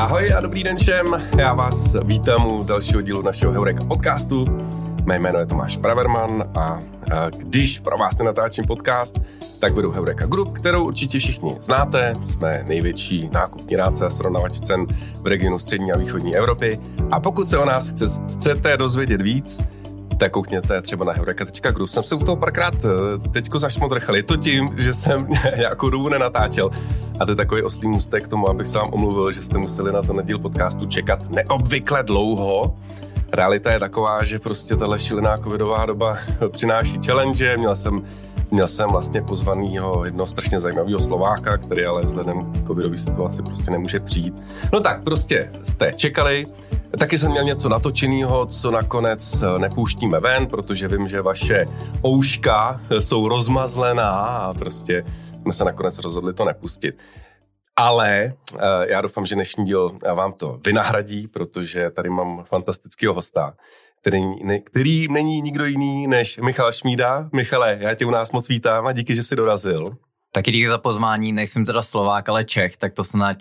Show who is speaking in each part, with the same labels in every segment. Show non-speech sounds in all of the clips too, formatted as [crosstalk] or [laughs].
Speaker 1: Ahoj a dobrý den všem, já vás vítám u dalšího dílu našeho Heureka podcastu. Mé jméno je Tomáš Praverman a, když pro vás nenatáčím podcast, tak vedu Heureka Group, kterou určitě všichni znáte. Jsme největší nákupní rádce a srovnavač cen v regionu střední a východní Evropy. A pokud se o nás chce, chcete dozvědět víc, tak koukněte třeba na heureka.group. Jsem se u toho párkrát eh, teďko zašmodrchal. Je to tím, že jsem [laughs] nějakou dobu nenatáčel. A to je takový oslý můstek k tomu, abych se vám omluvil, že jste museli na ten díl podcastu čekat neobvykle dlouho. Realita je taková, že prostě tahle šílená covidová doba přináší challenge. Měl jsem Měl jsem vlastně pozvanýho jednoho strašně zajímavého Slováka, který ale vzhledem k covidové situaci prostě nemůže přijít. No tak prostě jste čekali, Taky jsem měl něco natočeného, co nakonec eh, nepouštíme ven, protože vím, že vaše ouška jsou rozmazlená a prostě jsme se nakonec rozhodli to nepustit. Ale uh, já doufám, že dnešní díl vám to vynahradí, protože tady mám fantastického hosta, který, ne, který není nikdo jiný než Michal Šmída. Michale, já tě u nás moc vítám a díky, že jsi dorazil.
Speaker 2: Taky díky za pozvání, nejsem teda Slovák, ale Čech, tak to snad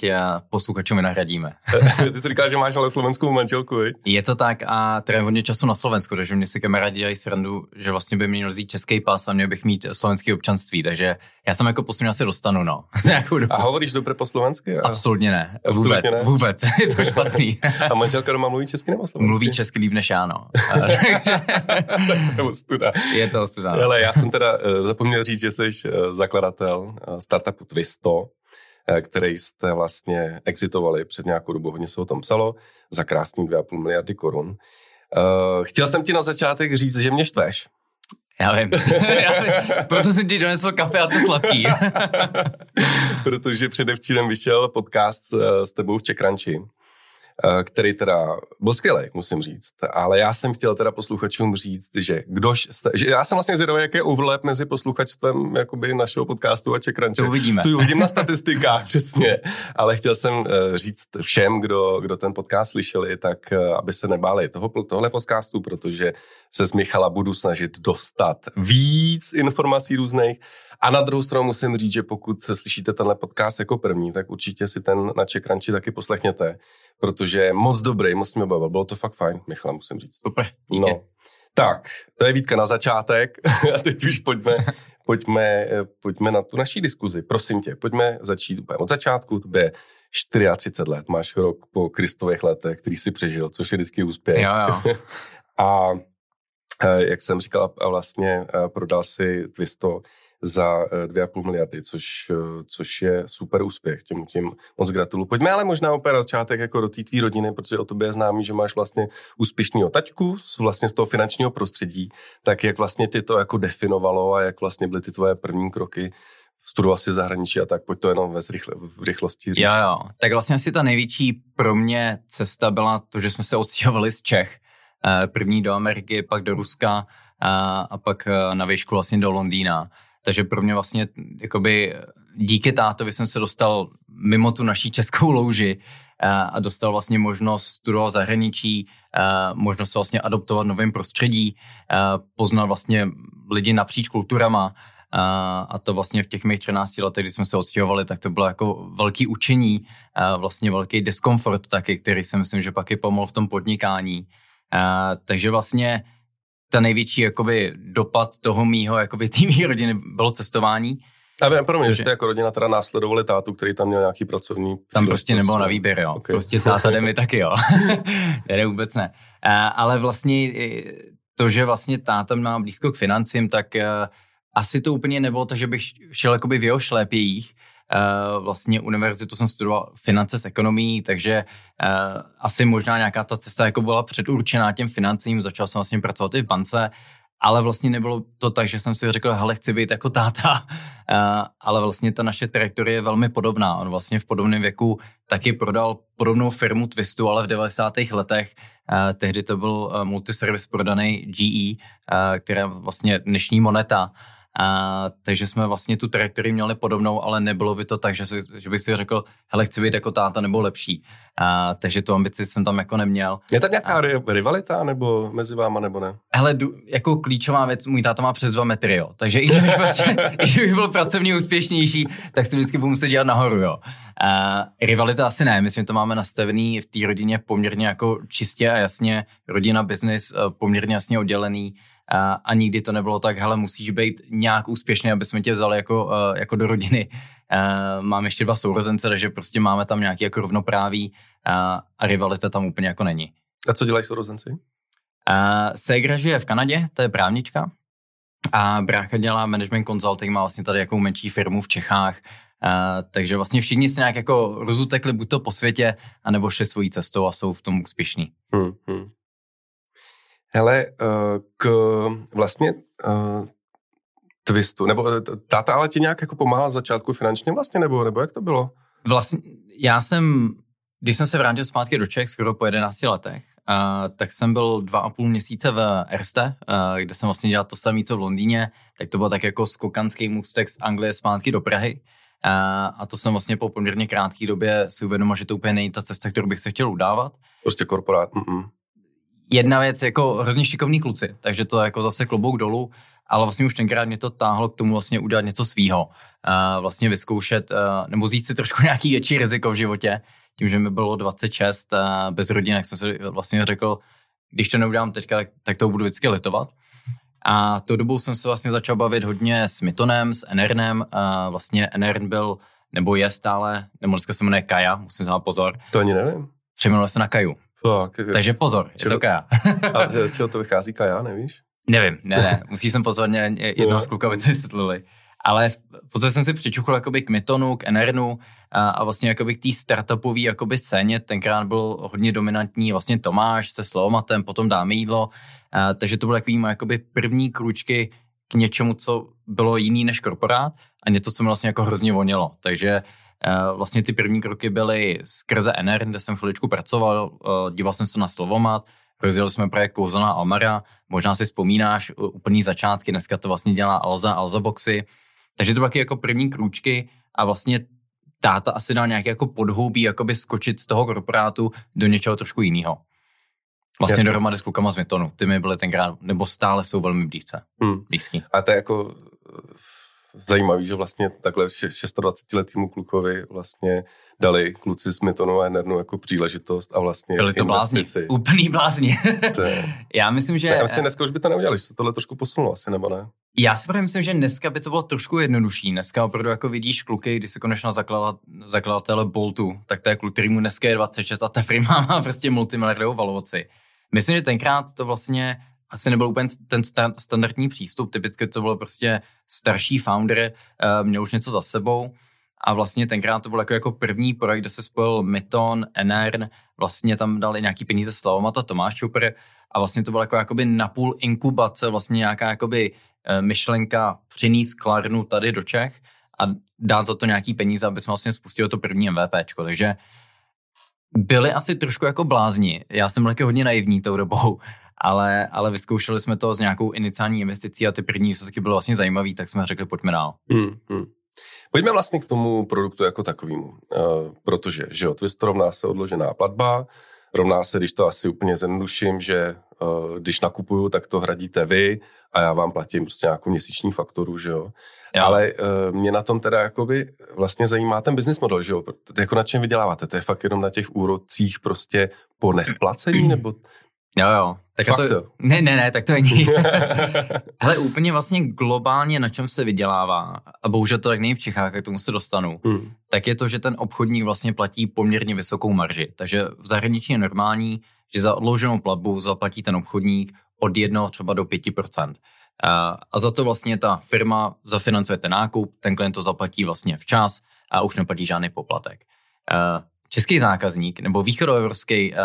Speaker 2: posluchačům vynahradíme. [laughs]
Speaker 1: Ty jsi říkal, že máš ale slovenskou manželku, vi?
Speaker 2: Je to tak a trávím hodně času na Slovensku, takže mě si kamarádi dělají srandu, že vlastně by měl vzít český pas a měl bych mít slovenský občanství, takže já jsem jako posun asi dostanu, no. [laughs]
Speaker 1: a hovoríš dobře po slovensky?
Speaker 2: A... Absolutně ne. Vůbec, Absolutně ne. vůbec. [laughs] je to špatný.
Speaker 1: a manželka doma mluví česky nebo slovensky?
Speaker 2: Mluví česky líp než já, no. je to ostuda.
Speaker 1: Ale já jsem teda uh, zapomněl říct, že jsi uh, zakladatel uh, startupu startupu Twisto, eh, který jste vlastně exitovali před nějakou dobu, hodně se o tom psalo, za krásný 2,5 miliardy korun. Uh, chtěl jsem ti na začátek říct, že mě štveš.
Speaker 2: Já vím. [laughs] Já vím. Proto jsem ti donesl kafe a to sladký. [laughs]
Speaker 1: Protože předevčírem vyšel podcast eh, s tebou v Čekranči Eh, který teda byl skvělý, musím říct. Ale já jsem chtěl teda posluchačům říct, že kdož jste, že já jsem vlastně zvědavý, jaký je overlap mezi posluchačstvem jakoby našeho podcastu a Czech
Speaker 2: To uvidíme.
Speaker 1: To uvidím na statistikách, [laughs] přesně. Ale chtěl jsem eh, říct všem, kdo, kdo ten podcast slyšeli, tak eh, aby se nebáli toho, tohle podcastu, protože se z Michala budu snažit dostat víc informací různých. A na druhou stranu musím říct, že pokud slyšíte tenhle podcast jako první, tak určitě si ten na Czech taky poslechněte, protože je moc dobrý, moc mě bavil. Bylo to fakt fajn, Michal, musím říct.
Speaker 2: Super, díky.
Speaker 1: No. Tak, to je Vítka na začátek [laughs] a teď už pojďme, pojďme, pojďme na tu naší diskuzi. Prosím tě, pojďme začít úplně od začátku. To je 34 let, máš rok po Kristových letech, který si přežil, což je vždycky úspěch.
Speaker 2: Jo, jo. [laughs]
Speaker 1: a eh, jak jsem říkal, vlastně eh, prodal si Twisto za 2,5 eh, miliardy, což, eh, což je super úspěch. Tím, tím moc gratuluju. Pojďme ale možná opět na začátek jako do té tvý rodiny, protože o tobě je známý, že máš vlastně úspěšného taťku z, vlastně z toho finančního prostředí. Tak jak vlastně ty to jako definovalo a jak vlastně byly ty tvoje první kroky studoval si zahraničí a tak, pojď to jenom ve zrychle, v rychlosti říct.
Speaker 2: Jo, jo. Tak vlastně asi ta největší pro mě cesta byla to, že jsme se odstěhovali z Čech. Eh, první do Ameriky, pak do Ruska a, a pak na výšku vlastně do Londýna. Takže pro mě vlastně jakoby díky tátovi jsem se dostal mimo tu naší českou louži a dostal vlastně možnost studovat zahraničí, možnost se vlastně adoptovat v novém prostředí, poznal vlastně lidi napříč kulturama, a to vlastně v těch mých 13 letech, kdy jsme se odstěhovali, tak to bylo jako velký učení, vlastně velký diskomfort taky, který si myslím, že pak je pomohl v tom podnikání. Takže vlastně ta největší jakoby, dopad toho mýho, jakoby tý rodiny bylo cestování.
Speaker 1: A pro mě, jste jako rodina teda následovali tátu, který tam měl nějaký pracovní
Speaker 2: Tam prostě nebylo na výběr, jo. Okay. Prostě táta jde mi taky, jo. [laughs] ne, vůbec ne. Ale vlastně to, že vlastně táta má blízko k financím, tak e, asi to úplně nebylo tak, že bych šel jakoby v jeho šlépějích, vlastně univerzitu jsem studoval finance s ekonomií, takže uh, asi možná nějaká ta cesta jako byla předurčená těm financím, začal jsem vlastně pracovat i v bance, ale vlastně nebylo to tak, že jsem si řekl, hele, chci být jako táta, uh, ale vlastně ta naše trajektorie je velmi podobná. On vlastně v podobném věku taky prodal podobnou firmu Twistu, ale v 90. letech. Tehdy to byl multiservice prodaný GE, která vlastně dnešní moneta. A, takže jsme vlastně tu trajektorii měli podobnou, ale nebylo by to tak, že, si, že bych si řekl, hele, chci být jako táta nebo lepší. A, takže tu ambici jsem tam jako neměl.
Speaker 1: Je tam nějaká a, rivalita nebo mezi váma nebo ne?
Speaker 2: Hele, jako klíčová věc, můj táta má přes dva metry, jo. Takže i kdybych, vlastně, [laughs] i kdybych byl pracovně úspěšnější, tak si vždycky budu muset dělat nahoru, jo. A, rivalita asi ne, myslím, že to máme nastavený v té rodině poměrně jako čistě a jasně, rodina, business eh, poměrně jasně oddělený a, a nikdy to nebylo tak, hele, musíš být nějak úspěšný, aby jsme tě vzali jako, uh, jako do rodiny. Uh, mám ještě dva sourozence, takže prostě máme tam nějaký jako rovnopráví uh, a rivalita tam úplně jako není.
Speaker 1: A co dělají sourozenci? Uh,
Speaker 2: Segra žije v Kanadě, to je právnička. A brácha dělá management consulting, má vlastně tady jakou menší firmu v Čechách. Uh, takže vlastně všichni se nějak jako rozutekli buď to po světě, anebo šli svojí cestou a jsou v tom úspěšní. Hmm, hmm.
Speaker 1: Hele, eh, k vlastně uh, twistu, nebo eh, táta ale ti nějak jako pomáhal začátku finančně vlastně, nebo, nebo jak to bylo?
Speaker 2: Vlastně, já jsem, když jsem se vrátil zpátky do Čech skoro po 11 letech, uh, tak jsem byl dva a půl měsíce v Erste, uh, kde jsem vlastně dělal to samé, co v Londýně, tak to byl tak jako skokanský můstek z Anglie zpátky do Prahy. Uh, a to jsem vlastně po poměrně krátké době si uvědomil, že to úplně není ta cesta, kterou bych se chtěl udávat.
Speaker 1: Prostě korporát. Mm-mm
Speaker 2: jedna věc, jako hrozně šikovní kluci, takže to jako zase klobouk dolů, ale vlastně už tenkrát mě to táhlo k tomu vlastně udělat něco svýho. Uh, vlastně vyzkoušet, uh, nebo zjistit si trošku [laughs] nějaký větší riziko v životě. Tím, že mi bylo 26 uh, bez rodiny, jak jsem si vlastně řekl, když to neudělám teďka, tak, tak to budu vždycky litovat. A tou dobou jsem se vlastně začal bavit hodně s Mitonem, s Enernem. Uh, vlastně Enern byl, nebo je stále, nebo dneska se jmenuje Kaja, musím si pozor.
Speaker 1: To ani nevím.
Speaker 2: Přejmenuje se na Kaju.
Speaker 1: Tak,
Speaker 2: Takže pozor, čeho, je to Kaja.
Speaker 1: a [laughs] čeho to vychází Kaja, nevíš?
Speaker 2: Nevím, ne, ne. [laughs] Musí jsem pozorně jednoho z to vysvětlili. Ale v podstatě jsem si přičuchl jakoby k Mytonu, k Enernu a, a vlastně jakoby k té startupové jakoby scéně. Tenkrát byl hodně dominantní vlastně Tomáš se Slovomatem, potom dáme jídlo. A, takže to byly takový jakoby první kručky k něčemu, co bylo jiný než korporát a něco, co mi vlastně jako hrozně vonělo. Takže vlastně ty první kroky byly skrze NR, kde jsem chviličku pracoval, eh, díval jsem se na Slovomat, rozjeli jsme projekt Kouzelná Almara, možná si vzpomínáš úplný začátky, dneska to vlastně dělá Alza, Alza Boxy, takže to byly jako první krůčky a vlastně táta asi dal nějaké jako podhoubí, jakoby skočit z toho korporátu do něčeho trošku jiného. Vlastně Jasně. dohromady s klukama z Mytonu. Ty mi byly tenkrát, nebo stále jsou velmi blízce. Hmm. Blízký.
Speaker 1: A to je jako zajímavý, že vlastně takhle 26-letýmu klukovi vlastně dali kluci z Metonu a Enernu jako příležitost a vlastně
Speaker 2: Byli to blázni, úplný blázni. [laughs] Já myslím, že...
Speaker 1: Já myslím, dneska už by to neudělali, že se tohle trošku posunulo asi, nebo ne?
Speaker 2: Já si právě myslím, že dneska by to bylo trošku jednodušší. Dneska opravdu jako vidíš kluky, když se konečně zakladatel Boltu, tak to je kluk, který mu dneska je 26 a ta firma má prostě multimiliardovou valuaci. Myslím, že tenkrát to vlastně asi nebyl úplně ten standardní přístup, typicky to bylo prostě starší founder, uh, měl už něco za sebou. A vlastně tenkrát to byl jako, jako první projekt, kde se spojil Myton, Enern, vlastně tam dali nějaký peníze Slavomat a Tomáš Čupr. A vlastně to bylo jako jakoby napůl inkubace, vlastně nějaká jakoby uh, myšlenka přinést Klarnu tady do Čech a dát za to nějaký peníze, aby jsme vlastně spustili to první MVPčko, takže byli asi trošku jako blázni. Já jsem jako hodně naivní tou dobou ale, ale vyzkoušeli jsme to s nějakou iniciální investicí a ty první taky bylo vlastně zajímavý, tak jsme řekli, pojďme dál. Hmm, hmm.
Speaker 1: Pojďme vlastně k tomu produktu jako takovému, uh, protože, že jo, Twist rovná se odložená platba, rovná se, když to asi úplně zjednoduším, že uh, když nakupuju, tak to hradíte vy a já vám platím prostě nějakou měsíční fakturu, že jo. jo. Ale uh, mě na tom teda jakoby vlastně zajímá ten business model, že jo. Jako na čem vyděláváte? To je fakt jenom na těch úrocích prostě po nesplacení, [clears throat] nebo
Speaker 2: Jo, jo. Tak
Speaker 1: Fakt to,
Speaker 2: ne, ne, ne, tak to není. [laughs] Ale úplně vlastně globálně na čem se vydělává, a bohužel to tak není v Čechách, jak tomu se dostanu, hmm. tak je to, že ten obchodník vlastně platí poměrně vysokou marži. Takže v zahraničí je normální, že za odloženou platbu zaplatí ten obchodník od 1 třeba do 5%. A za to vlastně ta firma zafinancuje ten nákup, ten klient to zaplatí vlastně včas a už neplatí žádný poplatek český zákazník nebo východoevropský uh,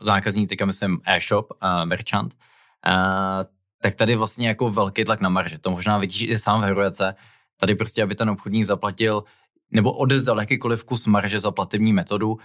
Speaker 2: zákazník, teďka myslím e-shop, uh, merchant, uh, tak tady vlastně jako velký tlak na marže. To možná vidíš i sám v Heroice. Tady prostě, aby ten obchodník zaplatil nebo odezdal jakýkoliv kus marže za platební metodu, uh,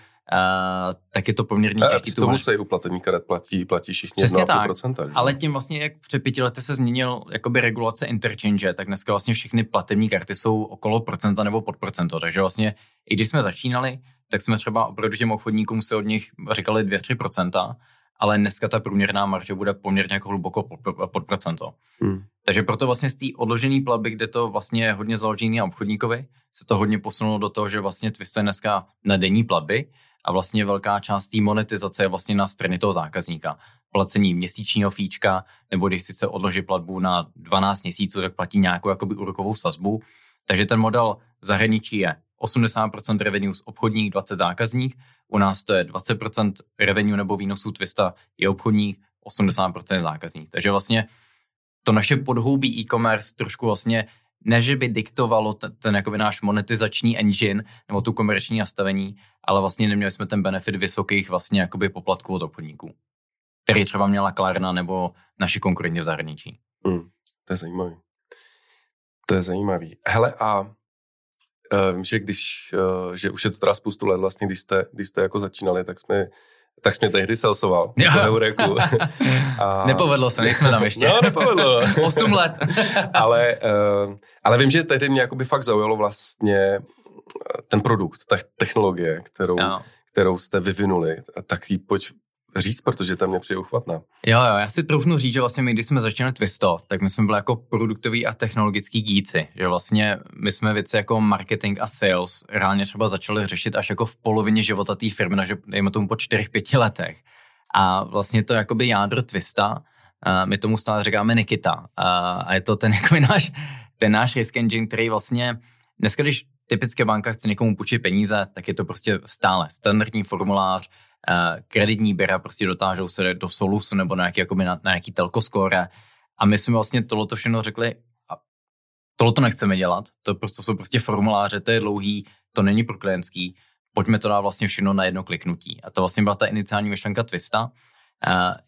Speaker 2: tak je to poměrně těžký.
Speaker 1: A to musí u platební karet platí, platí všichni
Speaker 2: Přesně tak, procenta, ale tím vlastně, jak před pěti lety se změnil jakoby regulace interchange, tak dneska vlastně všechny platební karty jsou okolo procenta nebo pod procento, takže vlastně i když jsme začínali, tak jsme třeba opravdu těm obchodníkům se od nich říkali 2-3%, ale dneska ta průměrná marže bude poměrně jako hluboko pod, pod procento. Hmm. Takže proto vlastně z té odložené platby, kde to vlastně je hodně založené na obchodníkovi, se to hodně posunulo do toho, že vlastně Twist je dneska na denní platby a vlastně velká část té monetizace je vlastně na straně toho zákazníka. Placení měsíčního fíčka, nebo když si se odloží platbu na 12 měsíců, tak platí nějakou jakoby úrokovou sazbu. Takže ten model zahraničí je 80% revenue z obchodních, 20 zákazník. U nás to je 20% revenue nebo výnosů Twista je obchodních, 80% zákazník. Takže vlastně to naše podhoubí e-commerce trošku vlastně ne, že by diktovalo ten, ten jakoby náš monetizační engine nebo tu komerční nastavení, ale vlastně neměli jsme ten benefit vysokých vlastně jakoby poplatků od obchodníků, který třeba měla Klarna nebo naši konkurenti v zahraničí.
Speaker 1: Hmm, to je zajímavý. To je zajímavý. Hele a Vím, že když, eh, že už je to teda spoustu let vlastně, když jste, když jste jako začínali, tak jsme tak jsme tehdy selsoval do Eureku. [laughs]
Speaker 2: A... Nepovedlo se, nejsme tam ještě. [laughs]
Speaker 1: No, nepovedlo. [laughs]
Speaker 2: Osm let.
Speaker 1: ale, uh, ale vím, že tehdy mě jakoby fakt zaujalo vlastně eh, ten produkt, ta technologie, kterou, no. kterou jste vyvinuli. Tak ji pojď říct, protože tam mě přijde uchvatná.
Speaker 2: Jo, jo, já si troufnu říct, že vlastně my, když jsme začínali Twisto, tak my jsme byli jako produktoví a technologický gíci, že vlastně my jsme věci jako marketing a sales reálně třeba začali řešit až jako v polovině života té firmy, takže dejme tomu po čtyřech, pěti letech. A vlastně to jakoby jádro Twista, my tomu stále říkáme Nikita. A, je to ten [laughs] jako náš, ten náš risk engine, který vlastně dneska, když typické banka chce někomu půjčit peníze, tak je to prostě stále standardní formulář, kreditní běra prostě dotážou se do Solusu nebo na nějaký, jakoby na, na nějaký telco score. A my jsme vlastně tohleto všechno řekli, a tohleto nechceme dělat, to prostě jsou prostě formuláře, to je dlouhý, to není pro klientský, pojďme to dát vlastně všechno na jedno kliknutí. A to vlastně byla ta iniciální myšlenka Twista,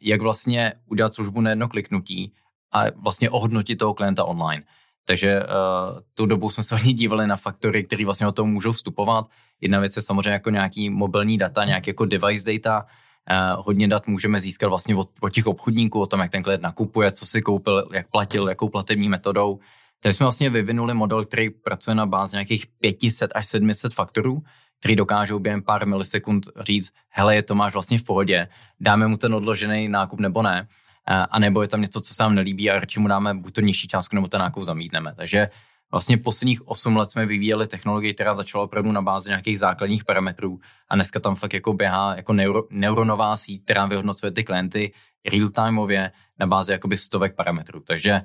Speaker 2: jak vlastně udělat službu na jedno kliknutí a vlastně ohodnotit toho klienta online. Takže uh, tu dobu jsme se hodně dívali na faktory, které vlastně o tom můžou vstupovat. Jedna věc je samozřejmě jako nějaký mobilní data, nějaký jako device data. Uh, hodně dat můžeme získat vlastně od, od těch obchodníků, o tom, jak ten klient nakupuje, co si koupil, jak platil, jakou platební metodou. Takže jsme vlastně vyvinuli model, který pracuje na bázi nějakých 500 až 700 faktorů, který dokážou během pár milisekund říct, hele, je to máš vlastně v pohodě, dáme mu ten odložený nákup nebo ne a nebo je tam něco, co se nám nelíbí a radši mu dáme buď to nižší částku, nebo ten nákup zamítneme. Takže vlastně posledních 8 let jsme vyvíjeli technologii, která začala opravdu na bázi nějakých základních parametrů a dneska tam fakt jako běhá jako neuro, neuronová síť, která vyhodnocuje ty klienty real-timeově na bázi jakoby stovek parametrů. Takže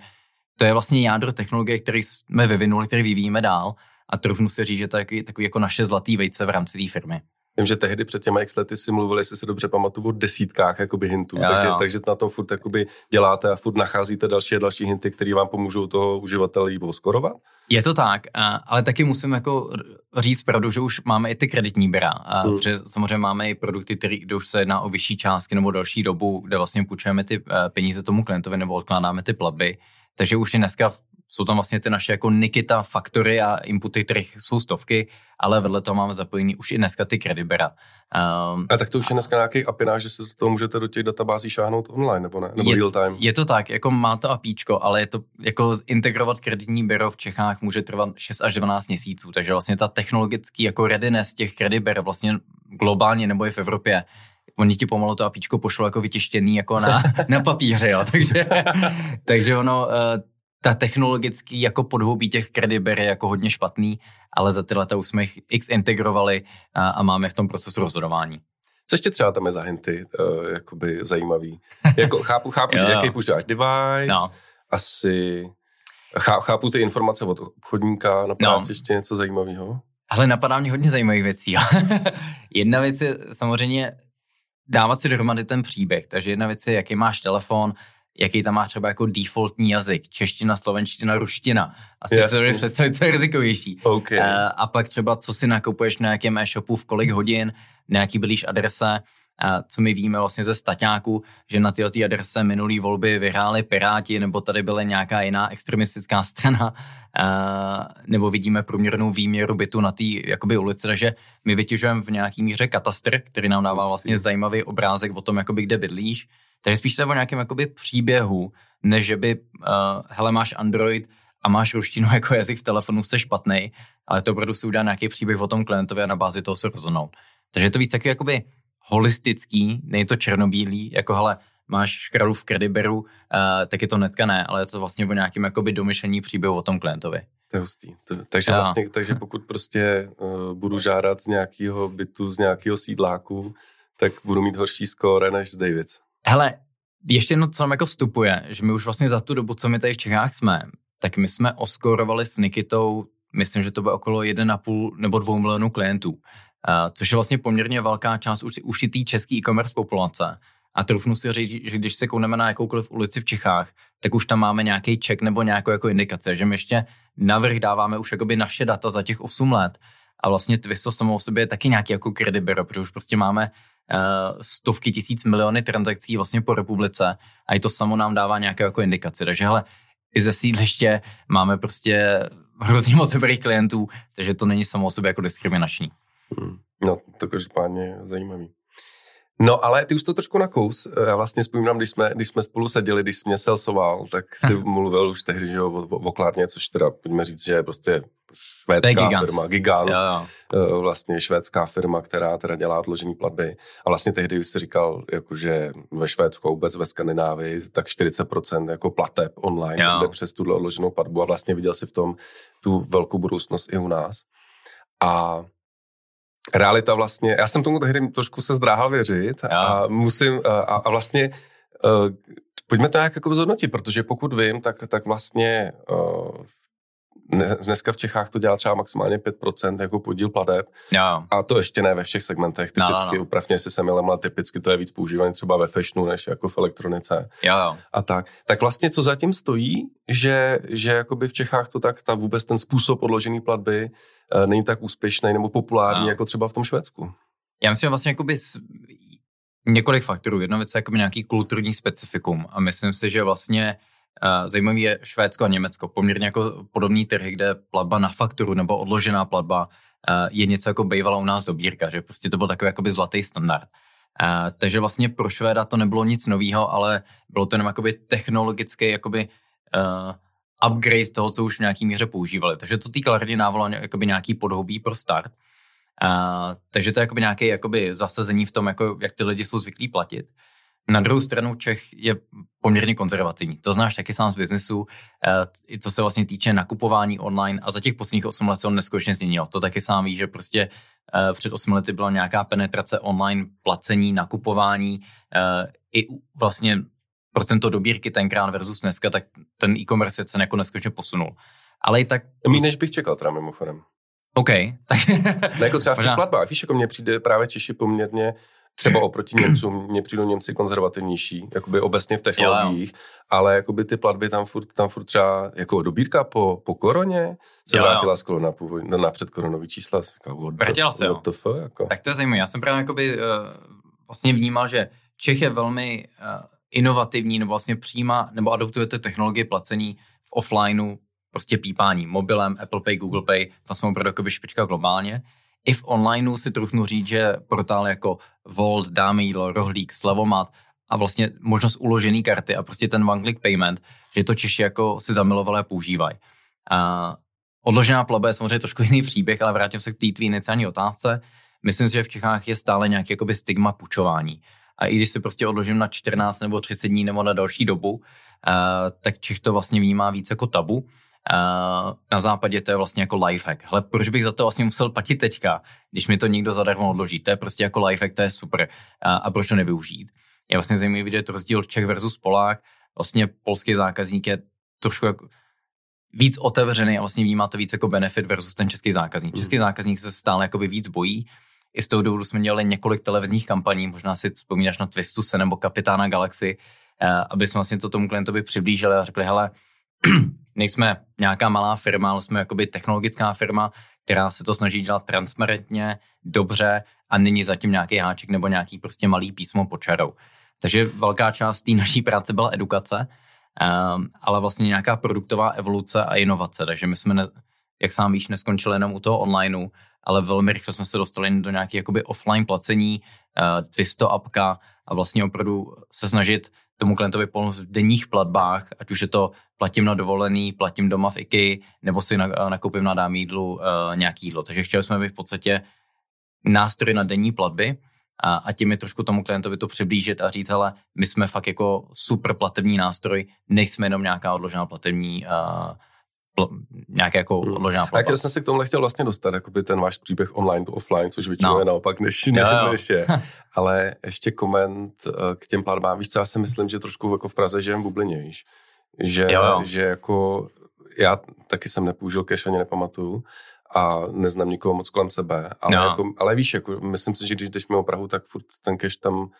Speaker 2: to je vlastně jádro technologie, který jsme vyvinuli, který vyvíjíme dál a trofnu se říct, že to je takový, takový jako naše zlatý vejce v rámci té firmy.
Speaker 1: Vím, že tehdy před těma x lety si mluvili, jestli se dobře pamatuju, o desítkách jakoby hintů, jo, takže, jo. takže na tom furt jakoby děláte a furt nacházíte další a další hinty, které vám pomůžou toho uživatele oskorovat?
Speaker 2: Je to tak, ale taky musím jako říct pravdu, že už máme i ty kreditní běra, hmm. protože samozřejmě máme i produkty, které, kde už se jedná o vyšší částky nebo další dobu, kde vlastně půjčujeme ty eh, peníze tomu klientovi nebo odkládáme ty platby. Takže už je dneska jsou tam vlastně ty naše jako Nikita faktory a inputy, kterých jsou stovky, ale vedle toho máme zapojený už i dneska ty Credibera.
Speaker 1: Um, a tak to už je dneska nějaký apináž, že se to můžete do těch databází šáhnout online, nebo ne? Nebo
Speaker 2: je,
Speaker 1: real time?
Speaker 2: Je to tak, jako má to apíčko, ale je to jako integrovat kreditní běro v Čechách může trvat 6 až 12 měsíců, takže vlastně ta technologický jako readiness těch Crediber vlastně globálně nebo i v Evropě oni ti pomalu to apíčko pošlo jako vytištěný jako na, [laughs] na papíře, jo. takže, takže ono, eh, ta technologický jako podhoubí těch krediber je jako hodně špatný, ale za ty leta už jsme jich x integrovali a, a máme v tom procesu rozhodování.
Speaker 1: Co ještě třeba tam je za hinty, uh, jakoby zajímavý? [laughs] Jako chápu, chápu, že jaký používáš device, no. asi chápu ty informace od obchodníka, napadá no. ještě něco zajímavého?
Speaker 2: Ale napadá mě hodně zajímavých věcí. [laughs] jedna věc je samozřejmě dávat si dohromady ten příběh. Takže jedna věc je, jaký máš telefon, jaký tam má třeba jako defaultní jazyk, čeština, slovenština, ruština. Asi Jasně. se to představit, co je rizikovější.
Speaker 1: Okay. Uh,
Speaker 2: a pak třeba, co si nakupuješ na nějakém e-shopu, v kolik hodin, na jaký blíž adrese. a co my víme vlastně ze staťáku, že na tyhle adrese minulý volby vyhráli Piráti, nebo tady byla nějaká jiná extremistická strana, a, nebo vidíme průměrnou výměru bytu na té jakoby ulici, takže my vytěžujeme v nějaký míře katastr, který nám dává vlastně zajímavý obrázek o tom, jakoby, kde bydlíš. Takže spíš to o nějakém jakoby příběhu, než že by, uh, hele, máš Android a máš ruštinu jako jazyk v telefonu, jsi špatný, ale to opravdu si udělá nějaký příběh o tom klientovi a na bázi toho se rozhodnout. Takže je to víc taky jakoby holistický, není to černobílý, jako hele, máš škralu v krediberu, uh, tak je to netka ne, ale je to vlastně o nějakém jakoby domyšlení příběhu o tom klientovi.
Speaker 1: To je hustý. To, takže, vlastně, takže pokud prostě uh, budu žádat z nějakého bytu, z nějakého sídláku, tak budu mít horší skóre než z Davids.
Speaker 2: Hele, ještě jedno, co nám jako vstupuje, že my už vlastně za tu dobu, co my tady v Čechách jsme, tak my jsme oskorovali s Nikitou, myslím, že to bylo okolo 1,5 nebo 2 milionů klientů což je vlastně poměrně velká část už, té české e-commerce populace. A trufnu si říct, že když se kouneme na jakoukoliv ulici v Čechách, tak už tam máme nějaký check nebo nějakou jako indikace, že my ještě navrh dáváme už jakoby naše data za těch 8 let. A vlastně Twisto samo o sobě je taky nějaký jako kredibero, protože už prostě máme stovky tisíc miliony transakcí vlastně po republice a i to samo nám dává nějaké jako indikace. Takže hele, i ze sídliště máme prostě hrozně moc dobrých klientů, takže to není samo o sobě jako diskriminační.
Speaker 1: Hmm. No, to každopádně zajímavý. No, ale ty už to trošku nakous. Já vlastně vzpomínám, když jsme, když jsme spolu seděli, když jsi mě selsoval, tak si mluvil už tehdy, že o, o, o Klárně, což teda pojďme říct, že je prostě švédská gigant. firma, gigant, jo, jo. Eh, vlastně švédská firma, která teda dělá odložený platby. A vlastně tehdy jsi říkal, jako, že ve Švédsku vůbec ve Skandinávii, tak 40% jako plateb online jde přes tuhle odloženou platbu a vlastně viděl si v tom tu velkou budoucnost i u nás. A realita vlastně, já jsem tomu tehdy trošku se zdráhal věřit a musím, a, a vlastně uh, pojďme to nějak jako zhodnotit, protože pokud vím, tak, tak vlastně uh, dneska v Čechách to dělá třeba maximálně 5% jako podíl plateb.
Speaker 2: Jo.
Speaker 1: A to ještě ne ve všech segmentech. Typicky, no, no, no. upravně si se milem, ale typicky to je víc používané třeba ve fashionu, než jako v elektronice.
Speaker 2: Jo, jo.
Speaker 1: A tak. Tak vlastně co zatím stojí, že, že jakoby v Čechách to tak, ta vůbec ten způsob odložený platby uh, není tak úspěšný nebo populární, no. jako třeba v tom Švédsku.
Speaker 2: Já myslím, že vlastně jakoby několik faktorů. Jedna věc je jako nějaký kulturní specifikum a myslím si, že vlastně Zajímavý je Švédsko a Německo, poměrně jako podobný trhy, kde platba na fakturu nebo odložená platba je něco jako bývala u nás dobírka, že prostě to byl takový jakoby zlatý standard. takže vlastně pro Švéda to nebylo nic nového, ale bylo to jenom jakoby technologický jakoby upgrade toho, co už v nějaký míře používali. Takže to týkalo hrdě návalo jakoby nějaký podhoubí pro start. Takže to je jakoby nějaké jakoby zasazení v tom, jako, jak ty lidi jsou zvyklí platit. Na druhou stranu Čech je poměrně konzervativní. To znáš taky sám z biznesu. Eh, I to se vlastně týče nakupování online a za těch posledních 8 let se on neskutečně změnilo. To taky sám ví, že prostě eh, před 8 lety byla nějaká penetrace online placení, nakupování eh, i vlastně procento dobírky tenkrát versus dneska, tak ten e-commerce se jako neskutečně posunul. Ale i tak...
Speaker 1: Mí než bych čekal teda mimochodem.
Speaker 2: OK. Tak...
Speaker 1: no jako třeba v těch platbách, víš, jako mně přijde právě Češi poměrně třeba oproti Němcům, mně přijdou Němci konzervativnější, jakoby obecně v technologiích, jo, jo. ale jakoby ty platby tam furt, tam furt třeba jako dobírka po, po koroně se jo, vrátila skoro na, původ, na předkoronový čísla.
Speaker 2: Vrátila se, jo.
Speaker 1: TF, jako.
Speaker 2: Tak to je zajímavé. Já jsem právě jakoby, uh, vlastně vnímal, že Čech je velmi uh, inovativní, nebo vlastně přijímá, nebo adoptuje ty technologie placení v offlineu, prostě pípání mobilem, Apple Pay, Google Pay, tam jsme opravdu špička globálně i v onlineu si trufnu říct, že portály jako Volt, Dáme jídlo, Rohlík, Slavomat a vlastně možnost uložený karty a prostě ten one-click payment, že to Češi jako si zamilovali a používají. A odložená platba je samozřejmě trošku jiný příběh, ale vrátím se k té tvý iniciální otázce. Myslím si, že v Čechách je stále nějaký jakoby stigma pučování. A i když si prostě odložím na 14 nebo 30 dní nebo na další dobu, uh, tak Čech to vlastně vnímá víc jako tabu na západě to je vlastně jako lifehack. Hele, proč bych za to vlastně musel platit teďka, když mi to někdo zadarmo odloží? To je prostě jako lifehack, to je super. A, a proč to nevyužít? Je vlastně zajímavý vidět rozdíl Čech versus Polák. Vlastně polský zákazník je trošku jako víc otevřený a vlastně vnímá to víc jako benefit versus ten český zákazník. Český mm. zákazník se stále jakoby víc bojí. I z toho důvodu jsme měli několik televizních kampaní, možná si vzpomínáš na Twistuse nebo Kapitána Galaxy, aby jsme vlastně to tomu klientovi přiblížili a řekli, hele, [clears throat] nejsme nějaká malá firma, ale jsme jakoby technologická firma, která se to snaží dělat transparentně, dobře a není zatím nějaký háček nebo nějaký prostě malý písmo pod čarou. Takže velká část té naší práce byla edukace, um, ale vlastně nějaká produktová evoluce a inovace. Takže my jsme, ne, jak sám víš, neskončili jenom u toho onlineu, ale velmi rychle jsme se dostali do nějaké jakoby offline placení, uh, Twisto apka a vlastně opravdu se snažit tomu klientovi pomoct v denních platbách, ať už je to platím na dovolený, platím doma v IKEA, nebo si nakoupím na dám jídlu uh, nějaký jídlo. Takže chtěli jsme v podstatě nástroj na denní platby a, a tím je trošku tomu klientovi to přiblížit a říct, ale my jsme fakt jako super platební nástroj, nejsme jenom nějaká odložená platební uh, pl- nějaké jako hmm. odložená platba.
Speaker 1: Tak já jsem se k tomu chtěl vlastně dostat, jako by ten váš příběh online to offline, což většinou no. je naopak, než, [laughs] než, jo, jo. než je. [laughs] Ale ještě koment k těm platbám. Víš co, já si myslím, že trošku jako v Praze žijem bublinějš. Že, jo, jo. že jako já taky jsem nepoužil cash, ani nepamatuju a neznám nikoho moc kolem sebe. Ale, no. jako, ale víš, jako, myslím si, že když jdeš mimo Prahu, tak furt ten cash tam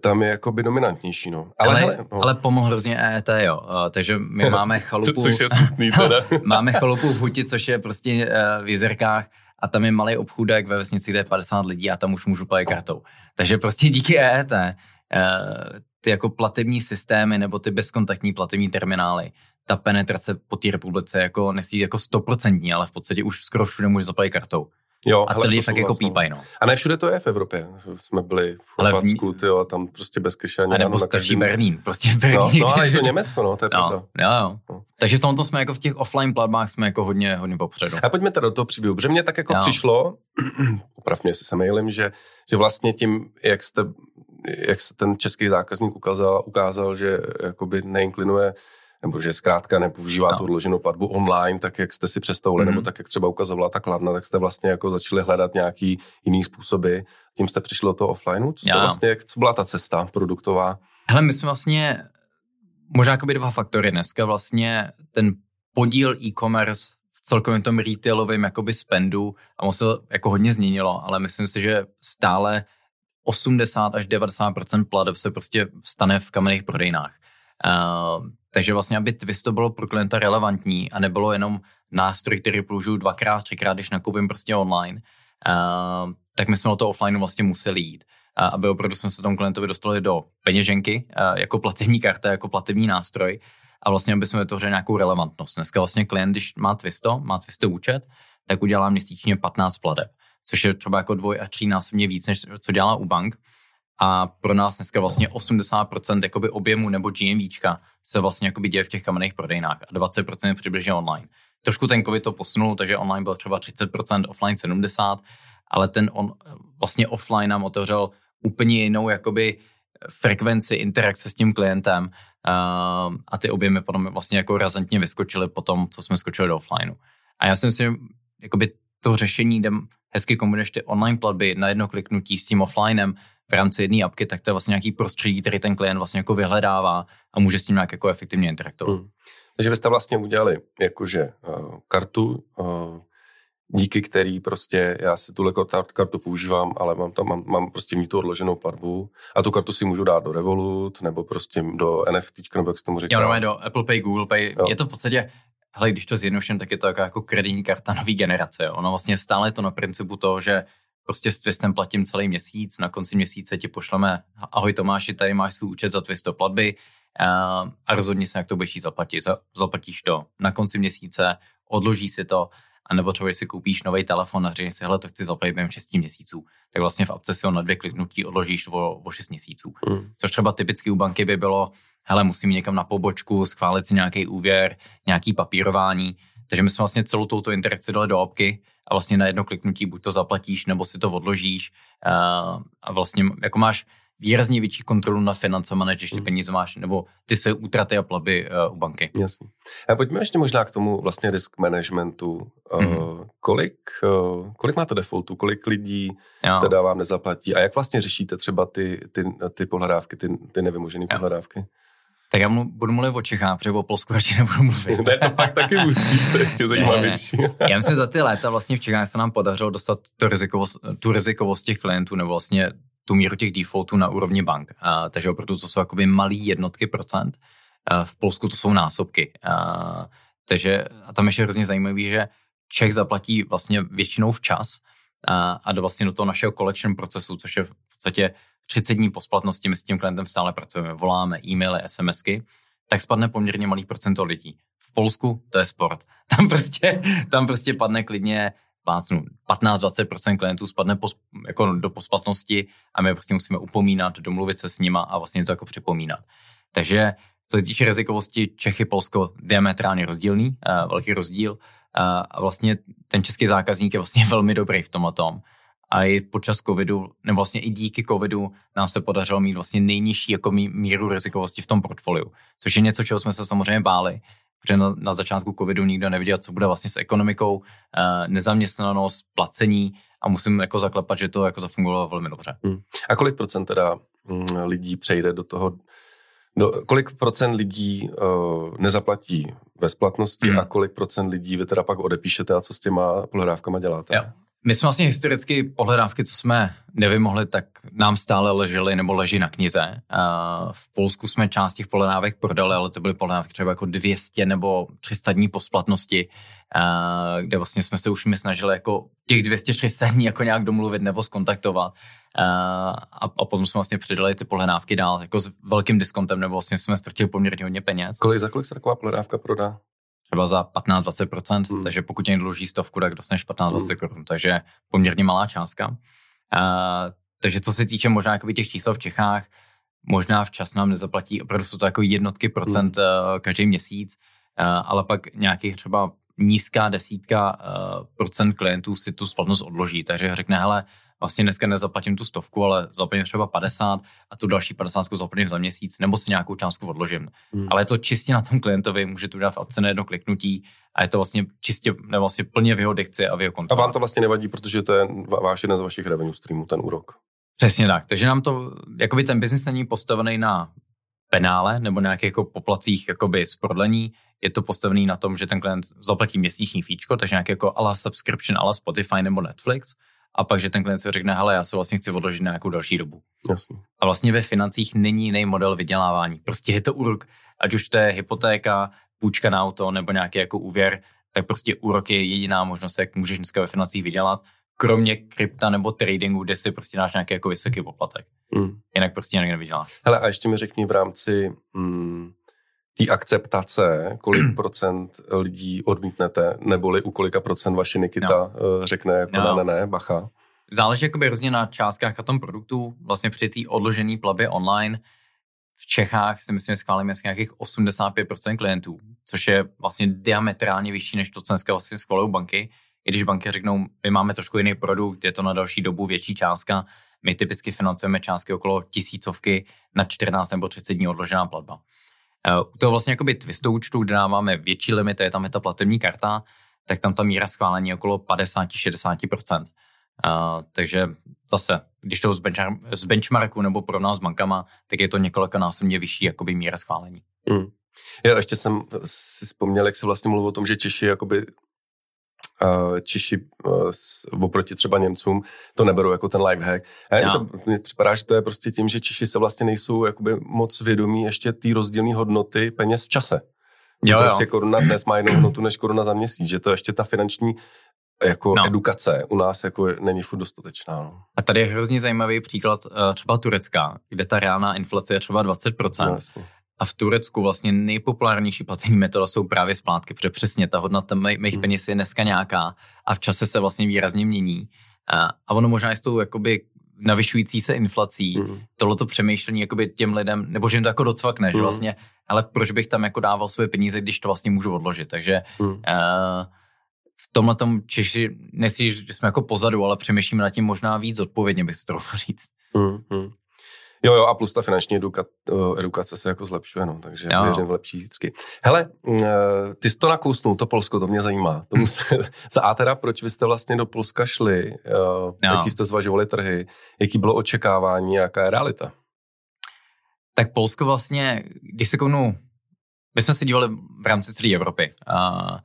Speaker 1: tam je jakoby dominantnější, no.
Speaker 2: Ale, ale, hele, no. ale pomohl hrozně EET, jo. Uh, takže my [laughs] máme chalupu...
Speaker 1: což je smutný teda. [laughs]
Speaker 2: máme chalupu v Huti, což je prostě uh, v Jizerkách a tam je malý obchůdek ve vesnici, kde je 50 lidí a tam už můžu platit kartou. Takže prostě díky EET uh, ty jako platební systémy nebo ty bezkontaktní platební terminály ta penetrace po té republice jako nechci jako stoprocentní, ale v podstatě už skoro všude může zaplatit kartou. Jo, a ty lidi fakt jako pípají, no.
Speaker 1: A ne všude to je v Evropě. Jsme byli v Chorvatsku, ty a tam prostě bez kešení.
Speaker 2: A nebo stačí Berlín, prostě v Berlíně.
Speaker 1: No, no ale je to Německo, no, to je
Speaker 2: no, pravda. Jo, jo. No. Takže v tomto jsme jako v těch offline platbách jsme jako hodně, hodně popředu.
Speaker 1: A pojďme teda do toho příběhu, protože mě tak jako jo. přišlo, [clears throat] oprav mě, jestli se mailím, že, že vlastně tím, jak jste, jak se ten český zákazník ukázal, ukázal že jakoby neinklinuje nebo že zkrátka nepoužívá no. tu odloženou platbu online, tak jak jste si představili, mm-hmm. nebo tak jak třeba ukazovala ta kladna, tak jste vlastně jako začali hledat nějaký jiný způsoby. Tím jste přišli do toho offlineu? Co, jste vlastně, co byla ta cesta produktová?
Speaker 2: Hele, my jsme vlastně, možná jako by dva faktory. Dneska vlastně ten podíl e-commerce v celkovém tom retailovém jakoby spendu, a ono se jako hodně změnilo, ale myslím si, že stále 80 až 90 plateb se prostě stane v kamenných prodejnách. Uh, takže vlastně, aby Twisto bylo pro klienta relevantní a nebylo jenom nástroj, který použiju dvakrát, třikrát, když nakoupím prostě online, uh, tak my jsme o to offline vlastně museli jít. Uh, aby opravdu jsme se tomu klientovi dostali do peněženky, uh, jako platební karta, jako platební nástroj a vlastně, aby jsme vytvořili nějakou relevantnost. Dneska vlastně klient, když má Twisto, má Twisto účet, tak udělá měsíčně 15 pladeb, což je třeba jako dvoj a tří násobně víc, než co dělá u bank. A pro nás dneska vlastně 80% jakoby objemu nebo GMVčka se vlastně jakoby děje v těch kamenných prodejnách a 20% je přibližně online. Trošku ten COVID to posunul, takže online byl třeba 30%, offline 70%, ale ten on, vlastně offline nám otevřel úplně jinou jakoby frekvenci interakce s tím klientem uh, a ty objemy potom vlastně jako razantně vyskočily po tom, co jsme skočili do offlineu. A já si myslím, že jakoby to řešení, kde hezky kombinuješ ty online platby na jedno kliknutí s tím offlinem, v rámci jedné apky, tak to je vlastně nějaký prostředí, který ten klient vlastně jako vyhledává a může s tím nějak jako efektivně interagovat. Hmm.
Speaker 1: Takže vy jste vlastně udělali jakože uh, kartu, uh, díky který prostě já si tuhle kartu používám, ale mám tam mám, mám prostě mít tu odloženou platbu a tu kartu si můžu dát do Revolut nebo prostě do NFT, nebo jak se tomu říká.
Speaker 2: Jo, do Apple Pay, Google Pay. Jo. Je to v podstatě hele, když to zjednoduším, tak je to jako, jako kreditní karta nový generace. Ono vlastně stále je to na principu toho, že prostě s Twistem platím celý měsíc, na konci měsíce ti pošleme, ahoj Tomáši, tady máš svůj účet za Twisto platby a, a rozhodni se, jak to budeš zaplatit. Zaplatíš to na konci měsíce, odloží si to, a nebo třeba, si koupíš nový telefon a řekneš si, hele, to chci zaplatit během 6 měsíců, tak vlastně v apce si ho na dvě kliknutí odložíš o, o 6 měsíců. Mm. Což třeba typicky u banky by bylo, hele, musím někam na pobočku, schválit si nějaký úvěr, nějaký papírování. Takže my jsme vlastně celou touto interakci dali do apky a vlastně na jedno kliknutí buď to zaplatíš, nebo si to odložíš uh, a vlastně jako máš výrazně větší kontrolu nad financema, než ještě mm. peníze máš, nebo ty své útraty a platby uh, u banky.
Speaker 1: Jasně. A pojďme ještě možná k tomu vlastně risk managementu. Uh, mm. kolik, uh, kolik máte defaultů, kolik lidí jo. teda vám nezaplatí a jak vlastně řešíte třeba ty, ty, ty pohledávky, ty, ty nevymožené pohledávky?
Speaker 2: Tak já mu, budu mluvit o Čechách, protože o Polsku [laughs] radši nebudu mluvit.
Speaker 1: ne, to pak taky musíš, to ještě zajímavější.
Speaker 2: já myslím, že za ty léta vlastně v Čechách se nám podařilo dostat tu rizikovost, tu rizikovost těch klientů, nebo vlastně tu míru těch defaultů na úrovni bank. A, takže opravdu to jsou jakoby malý jednotky procent. A v Polsku to jsou násobky. A, takže a tam ještě hrozně zajímavý, že Čech zaplatí vlastně většinou včas, a, a do vlastně do toho našeho collection procesu, což je v podstatě 30 dní po splatnosti, my s tím klientem stále pracujeme, voláme e-maily, SMSky, tak spadne poměrně malý procento lidí. V Polsku to je sport. Tam prostě, tam prostě padne klidně 15-20% klientů spadne pos, jako do posplatnosti a my prostě musíme upomínat, domluvit se s nima a vlastně to jako připomínat. Takže co se týče rizikovosti, Čechy, Polsko diametrálně rozdílný, uh, velký rozdíl uh, a vlastně ten český zákazník je vlastně [laughs] velmi dobrý v tomhle tom. A i počas covidu, nebo vlastně i díky covidu nám se podařilo mít vlastně nejnižší jako míru rizikovosti v tom portfoliu, což je něco, čeho jsme se samozřejmě báli, protože na, na začátku covidu nikdo neviděl, co bude vlastně s ekonomikou, uh, nezaměstnanost, placení a musím jako zaklepat, že to jako zafungovalo velmi dobře. Hmm.
Speaker 1: A kolik procent teda hm, lidí přejde do toho, do, kolik procent lidí uh, nezaplatí ve splatnosti hmm. a kolik procent lidí vy teda pak odepíšete a co s těma pohledávkama děláte?
Speaker 2: Jo. My jsme vlastně historicky pohledávky, co jsme nevymohli, tak nám stále ležely nebo leží na knize. V Polsku jsme část těch pohledávek prodali, ale to byly pohledávky třeba jako 200 nebo 300 dní po splatnosti, kde vlastně jsme se už mi snažili jako těch 200-300 dní jako nějak domluvit nebo skontaktovat. A, a potom jsme vlastně přidali ty pohledávky dál jako s velkým diskontem, nebo vlastně jsme ztratili poměrně hodně peněz.
Speaker 1: Kolik, za kolik se taková pohledávka prodá?
Speaker 2: Třeba za 15-20%, hmm. takže pokud někdo dluží stovku, tak dostaneš 15-20 hmm. korun, takže poměrně malá částka. Uh, takže co se týče možná těch čísel v Čechách, možná včas nám nezaplatí, opravdu jsou to jako jednotky procent hmm. uh, každý měsíc, uh, ale pak nějakých třeba nízká desítka uh, procent klientů si tu splatnost odloží, takže řekne, hele, vlastně dneska nezaplatím tu stovku, ale zaplatím třeba 50 a tu další 50 zaplatím za měsíc, nebo si nějakou částku odložím. Hmm. Ale je to čistě na tom klientovi, může to dát v apce na jedno kliknutí a je to vlastně čistě, nebo vlastně plně v jeho dikci a v jeho
Speaker 1: kontrole. A vám to vlastně nevadí, protože to je váš jeden z vašich revenue streamů, ten úrok.
Speaker 2: Přesně tak. Takže nám to, jakoby ten biznis není postavený na penále nebo nějakých jako poplacích jakoby z prodlení, je to postavený na tom, že ten klient zaplatí měsíční fíčko, takže nějaký jako ala subscription, ala Spotify nebo Netflix a pak, že ten klient si řekne, hele, já se vlastně chci odložit na nějakou další dobu.
Speaker 1: Jasně.
Speaker 2: A vlastně ve financích není jiný model vydělávání. Prostě je to úrok, ať už to je hypotéka, půjčka na auto nebo nějaký jako úvěr, tak prostě úrok je jediná možnost, jak můžeš dneska ve financích vydělat, kromě krypta nebo tradingu, kde si prostě dáš nějaký jako vysoký poplatek. Mm. Jinak prostě jinak nevyděláš.
Speaker 1: Hele, a ještě mi řekni v rámci mm, té akceptace, kolik [clears throat] procent lidí odmítnete, neboli u kolika procent vaše Nikita no. řekne jako no. ne, ne, bacha?
Speaker 2: Záleží jakoby hrozně na částkách a tom produktu. Vlastně při té odložené plavbě online v Čechách si myslím, že schválíme asi nějakých 85% klientů, což je vlastně diametrálně vyšší než to, co dneska vlastně schvalují banky. I když banky řeknou, my máme trošku jiný produkt, je to na další dobu větší částka, my typicky financujeme částky okolo tisícovky na 14 nebo 30 dní odložená platba. Eh, u toho vlastně jakoby twistu účtu, kde dáváme větší limity, je tam je ta platební karta, tak tam ta míra schválení je okolo 50-60%. Uh, takže zase, když to z, benchmark, z benchmarku nebo porovnám s bankama, tak je to násobně vyšší jakoby míra schválení. Mm.
Speaker 1: Já ještě jsem si vzpomněl, jak se vlastně mluvil o tom, že Češi jakoby Češi oproti třeba Němcům to neberou jako ten lifehack. A no. to, mně připadá, že to je prostě tím, že Češi se vlastně nejsou jakoby moc vědomí ještě té rozdílné hodnoty peněz v čase. Jo, prostě jo. koruna dnes má jinou hodnotu než koruna za měsíc, že to ještě ta finanční jako no. edukace u nás jako není furt dostatečná. No.
Speaker 2: A tady je hrozně zajímavý příklad uh, třeba Turecka, kde ta reálná inflace je třeba 20%. No, jasně. A v Turecku vlastně nejpopulárnější platební metoda jsou právě splátky, protože přesně ta hodnota mých hmm. peněz je dneska nějaká a v čase se vlastně výrazně mění. A, a ono možná je s tou jakoby navyšující se inflací, mm. tohleto přemýšlení jakoby těm lidem, nebo že jim to jako docvakne, mm. že hmm. vlastně, ale proč bych tam jako dával svoje peníze, když to vlastně můžu odložit. Takže mm. uh, v tomhle tom Češi, nesi, že jsme jako pozadu, ale přemýšlíme nad tím možná víc odpovědně, bych si to říct. Mm.
Speaker 1: Jo, jo, a plus ta finanční eduka, eh, edukace se jako zlepšuje, no, takže jo. věřím v lepší zítřky. Hele, eh, ty jsi to nakousnul, to Polsko, to mě zajímá. To musí, [laughs] za A teda, proč vy jste vlastně do Polska šli, eh, jo. jaký jste zvažovali trhy, jaký bylo očekávání, jaká je realita?
Speaker 2: Tak Polsko vlastně, když se kounu, my jsme se dívali v rámci celé Evropy, uh,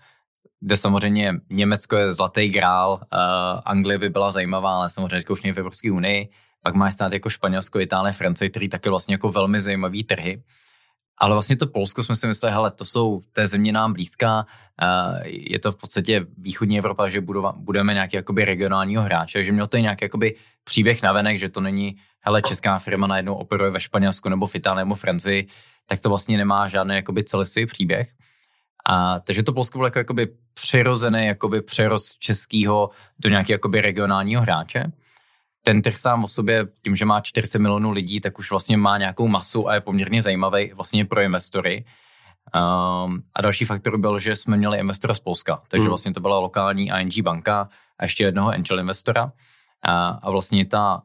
Speaker 2: kde samozřejmě Německo je zlatý grál, uh, Anglie by byla zajímavá, ale samozřejmě už v Evropské unii, pak máš stát jako Španělsko, Itálie, Francie, který taky vlastně jako velmi zajímavý trhy. Ale vlastně to Polsko jsme si mysleli, hele, to jsou, té země nám blízká, je to v podstatě východní Evropa, že budeme nějaký jakoby regionálního hráče, že měl to nějaký jakoby příběh navenek, že to není, hele, česká firma najednou operuje ve Španělsku nebo v Itálii nebo Francii, tak to vlastně nemá žádný jakoby celistvý příběh. A, takže to Polsko bylo jako, jakoby přirozený jakoby přerost českého do nějakého jakoby regionálního hráče. Ten trh sám o sobě, tím, že má 40 milionů lidí, tak už vlastně má nějakou masu a je poměrně zajímavý vlastně pro investory. Um, a další faktor byl, že jsme měli investora z Polska, takže hmm. vlastně to byla lokální ING banka a ještě jednoho angel investora. A, a vlastně ta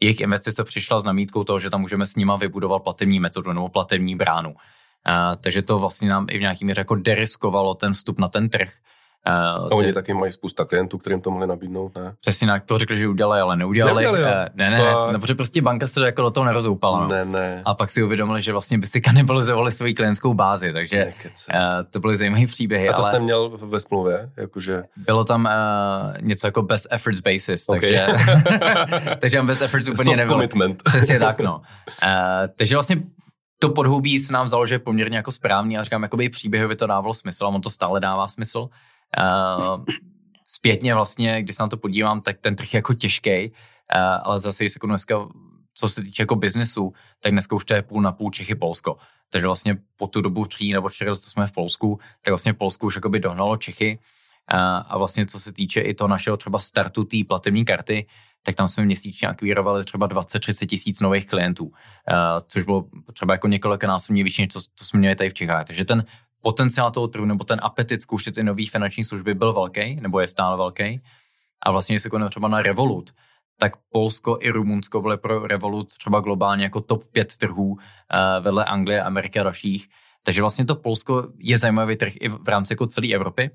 Speaker 2: jejich investice přišla s namítkou toho, že tam můžeme s nima vybudovat platební metodu nebo platební bránu. A, takže to vlastně nám i v nějaký míře jako deriskovalo ten vstup na ten trh.
Speaker 1: Uh, a oni ty... taky mají spousta klientů, kterým to mohli nabídnout, ne?
Speaker 2: Přesně tak, to řekli, že udělali, ale neudělali. neudělali uh, ne, ne, ne, no, protože prostě banka se jako do toho nerozoupala. No.
Speaker 1: Ne, ne.
Speaker 2: A pak si uvědomili, že vlastně by si kanibalizovali svoji klientskou bázi, takže uh, to byly zajímavé příběhy.
Speaker 1: A to
Speaker 2: ale...
Speaker 1: jste měl ve smlouvě? Jakože...
Speaker 2: Bylo tam uh, něco jako best efforts basis, okay. takže, [laughs] [laughs] takže best efforts úplně nebylo.
Speaker 1: commitment. [laughs]
Speaker 2: Přesně tak, no. Uh, takže vlastně to podhoubí se nám zdalo, že je poměrně jako správný a říkám, jakoby příběhově to dávalo smysl a on to stále dává smysl. Uh, zpětně vlastně, když se na to podívám, tak ten trh je jako těžký, uh, ale zase, když se jako dneska, co se týče jako biznesu, tak dneska už to je půl na půl Čechy Polsko. Takže vlastně po tu dobu tří nebo čtyři co jsme v Polsku, tak vlastně Polsku už jakoby dohnalo Čechy. Uh, a vlastně co se týče i toho našeho třeba startu té platební karty, tak tam jsme měsíčně akvírovali třeba 20-30 tisíc nových klientů, což bylo třeba jako několik násobně vyšší, než to, to jsme měli tady v Čechách. Takže ten potenciál toho trhu nebo ten apetit zkoušet ty nové finanční služby byl velký, nebo je stále velký. A vlastně, se konal třeba na Revolut, tak Polsko i Rumunsko byly pro Revolut třeba globálně jako top 5 trhů uh, vedle Anglie, Ameriky a dalších. Takže vlastně to Polsko je zajímavý trh i v rámci jako celé Evropy.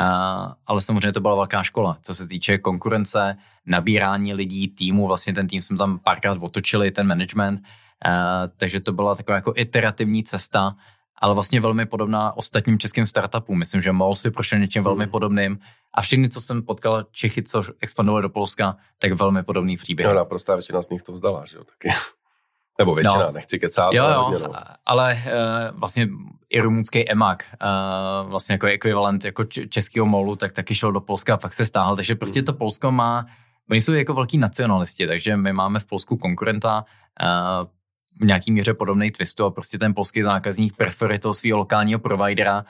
Speaker 2: Uh, ale samozřejmě to byla velká škola, co se týče konkurence, nabírání lidí, týmu, vlastně ten tým jsme tam párkrát otočili, ten management, uh, takže to byla taková jako iterativní cesta, ale vlastně velmi podobná ostatním českým startupům. Myslím, že MOL si prošel něčím velmi hmm. podobným a všechny, co jsem potkal Čechy, co expandovali do Polska, tak velmi podobný příběh.
Speaker 1: No, naprostá většina z nich to vzdala, že jo, taky. [laughs] Nebo většina, no. nechci kecát.
Speaker 2: Jo, jo, hodně, no. ale uh, vlastně i rumunský EMAG, uh, vlastně jako ekvivalent jako českého molu, tak taky šel do Polska a pak se stáhl. Takže prostě hmm. to Polsko má, oni jsou jako velký nacionalisti, takže my máme v Polsku konkurenta, uh, v nějaký míře podobný twistu a prostě ten polský zákazník preferuje toho svého lokálního providera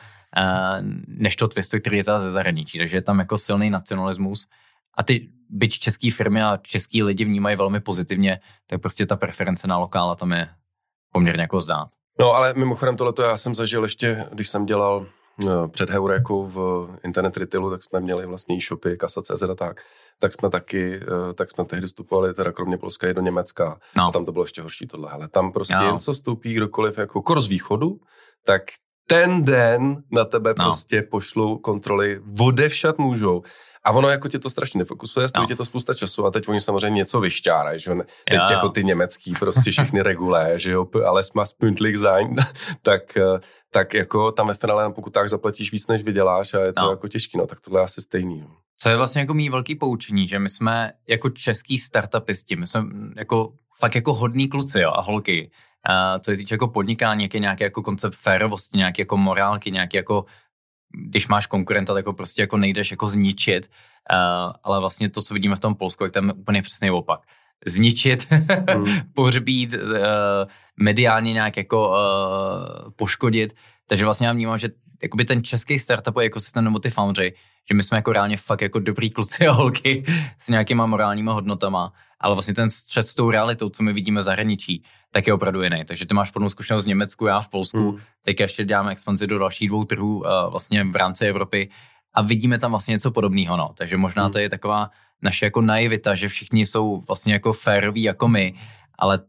Speaker 2: než to twistu, který je ze zahraničí. Takže je tam jako silný nacionalismus a ty byť české firmy a český lidi vnímají velmi pozitivně, tak prostě ta preference na lokála tam je poměrně jako zdát.
Speaker 1: No ale mimochodem tohleto já jsem zažil ještě, když jsem dělal před Heurekou v internet retailu, tak jsme měli vlastně e-shopy, kasa.cz a tak, tak jsme taky, eh, tak jsme tehdy vstupovali teda kromě Polska i do Německa no. a tam to bylo ještě horší tohle, ale tam prostě no. jen co vstoupí kdokoliv jako kor z východu, tak ten den na tebe no. prostě pošlou kontroly, vodevšat můžou. A ono jako tě to strašně nefokusuje, stojí no. tě to spousta času a teď oni samozřejmě něco vyšťárají, že jo. Teď jo, jako ty německý prostě všechny [laughs] regulé, že jo, ale má pünktlich [laughs] sein, tak, eh, tak jako tam ve finále pokud tak zaplatíš víc, než vyděláš a je to no. jako těžký, no, tak tohle je asi stejný. No.
Speaker 2: Co je vlastně jako mý velký poučení, že my jsme jako český startupisti, my jsme jako fakt jako hodní kluci jo, a holky, co se týče jako podnikání, nějaký nějaký jako koncept férovosti, nějaký jako morálky, nějaký jako když máš konkurenta, tak ho prostě jako nejdeš jako zničit, ale vlastně to, co vidíme v tom Polsku, jak tam je úplně přesný opak. Zničit, mm. [laughs] pohřbít, uh, mediálně nějak jako uh, poškodit, takže vlastně já vnímám, že jakoby ten český startupový ekosystém nebo ty foundry, že my jsme jako reálně fakt jako dobrý kluci a holky s nějakýma morálníma hodnotama, ale vlastně ten střed s tou realitou, co my vidíme v zahraničí, tak je opravdu jiný. Takže ty máš plnou zkušenost v Německu, já v Polsku, hmm. teď ještě děláme expanzi do dalších dvou trhů uh, vlastně v rámci Evropy a vidíme tam vlastně něco podobného. No. Takže možná hmm. to je taková naše jako naivita, že všichni jsou vlastně jako féroví jako my, ale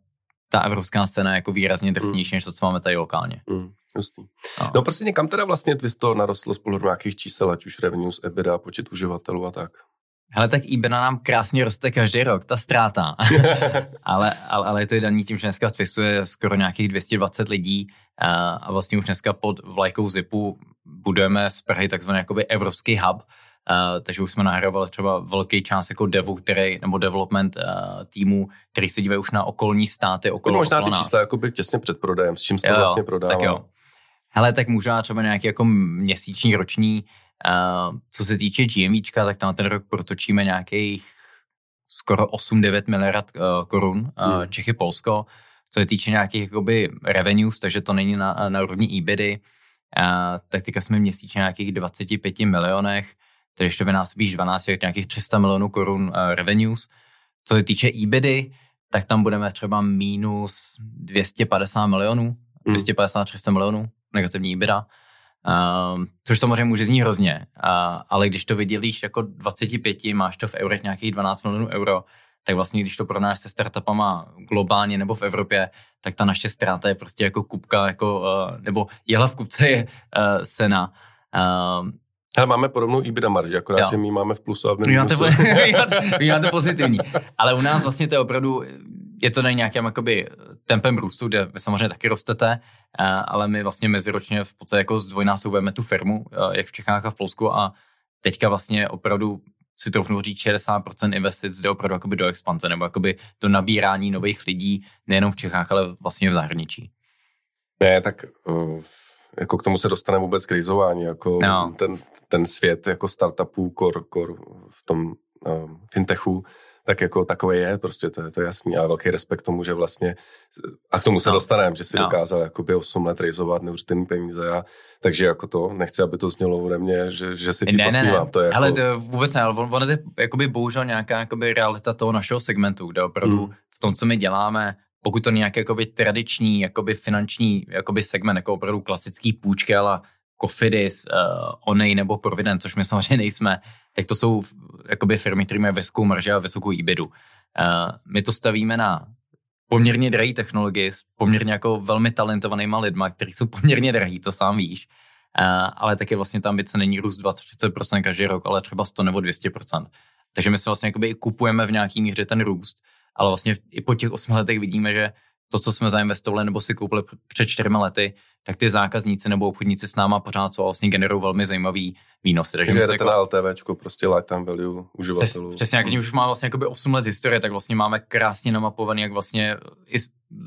Speaker 2: ta evropská scéna je jako výrazně drsnější, hmm. než to, co máme tady lokálně. Hmm.
Speaker 1: Justý. No. no prostě někam teda vlastně Twisto narostlo z pohledu nějakých čísel, ať už revenues, EBITDA, počet uživatelů a tak.
Speaker 2: Hele, tak eBay nám krásně roste každý rok, ta ztráta. [laughs] ale, ale, ale je to daný tím, že dneska v Twistu je skoro nějakých 220 lidí a, a vlastně už dneska pod vlajkou Zipu budujeme z Prahy takzvaný jakoby evropský hub, Uh, takže už jsme nahrávali třeba velký část jako devu, který, nebo development uh, týmu, který se dívají už na okolní státy okolo
Speaker 1: Možná ty
Speaker 2: okolo
Speaker 1: čísla by těsně před prodejem, s čím se to vlastně prodává.
Speaker 2: Tak jo. Hele, tak možná třeba nějaký jako měsíční, roční, uh, co se týče GMVčka, tak tam ten rok protočíme nějakých skoro 8-9 miliard uh, korun, uh, hmm. Čechy, Polsko, co se týče nějakých jakoby revenues, takže to není na, na úrovni EBITy, uh, tak teďka jsme měsíčně nějakých 25 milionech, takže ještě vynásobíš 12, nějakých 300 milionů korun uh, revenues. Co se týče EBITy, tak tam budeme třeba minus 250 milionů, hmm. 250-300 milionů negativní EBITDA. Uh, což samozřejmě může znít hrozně, uh, ale když to vydělíš jako 25, máš to v eurech nějakých 12 milionů euro, tak vlastně když to pronáš se startupama globálně nebo v Evropě, tak ta naše ztráta je prostě jako kupka, jako, uh, nebo jela v kupce je uh, sena. Uh,
Speaker 1: ale máme podobnou EBITDA marži, akorát, jo. že my máme v plusu a v
Speaker 2: minusu. Vy [laughs] máte pozitivní. Ale u nás vlastně to je opravdu, je to nějakým jakoby tempem růstu, kde vy samozřejmě taky rostete, eh, ale my vlastně meziročně v podstatě jako zdvojnásobujeme tu firmu, eh, jak v Čechách a v Polsku a teďka vlastně opravdu si troufnu říct 60% investic jde opravdu jakoby do expanze nebo jakoby do nabírání nových lidí, nejenom v Čechách, ale vlastně v zahraničí.
Speaker 1: Ne, tak uh, jako k tomu se dostane vůbec krizování, jako no. ten, ten svět jako startupů, kor, kor v tom uh, fintechu, tak jako takové je, prostě to je, to je jasný a velký respekt tomu, že vlastně, a k tomu se no. dostaneme, že si no. dokázal jakoby 8 let rejzovat neuvěřitelný peníze a takže jako to, nechci, aby to znělo ode mě, že, že si ne. Ne, ne.
Speaker 2: To
Speaker 1: je
Speaker 2: Ale jako... to vůbec ne, ale on, on je jakoby bohužel nějaká jakoby realita toho našeho segmentu, kde opravdu hmm. v tom, co my děláme, pokud to nějaký jakoby tradiční jakoby finanční jakoby segment, jako opravdu klasický půjčky, ale Cofidis, uh, Onej nebo Provident, což my samozřejmě nejsme, tak to jsou jakoby firmy, které mají vysokou marži a vysokou IBIDu. Uh, my to stavíme na poměrně drahé technologie s poměrně jako velmi talentovanýma lidma, kteří jsou poměrně drahý, to sám víš. Uh, ale taky vlastně tam byce není růst 20-30% každý rok, ale třeba 100 nebo 200%. Takže my se vlastně jakoby kupujeme v nějaký míře ten růst, ale vlastně i po těch 8 letech vidíme, že to, co jsme zainvestovali nebo si koupili před čtyřmi lety, tak ty zákazníci nebo obchodníci s náma pořád jsou vlastně generují velmi zajímavý výnosy.
Speaker 1: Takže jdete jako, na LTVčko, prostě lifetime value uživatelů.
Speaker 2: Přes, přesně, jak už má vlastně 8 let historie, tak vlastně máme krásně namapovaný, jak vlastně i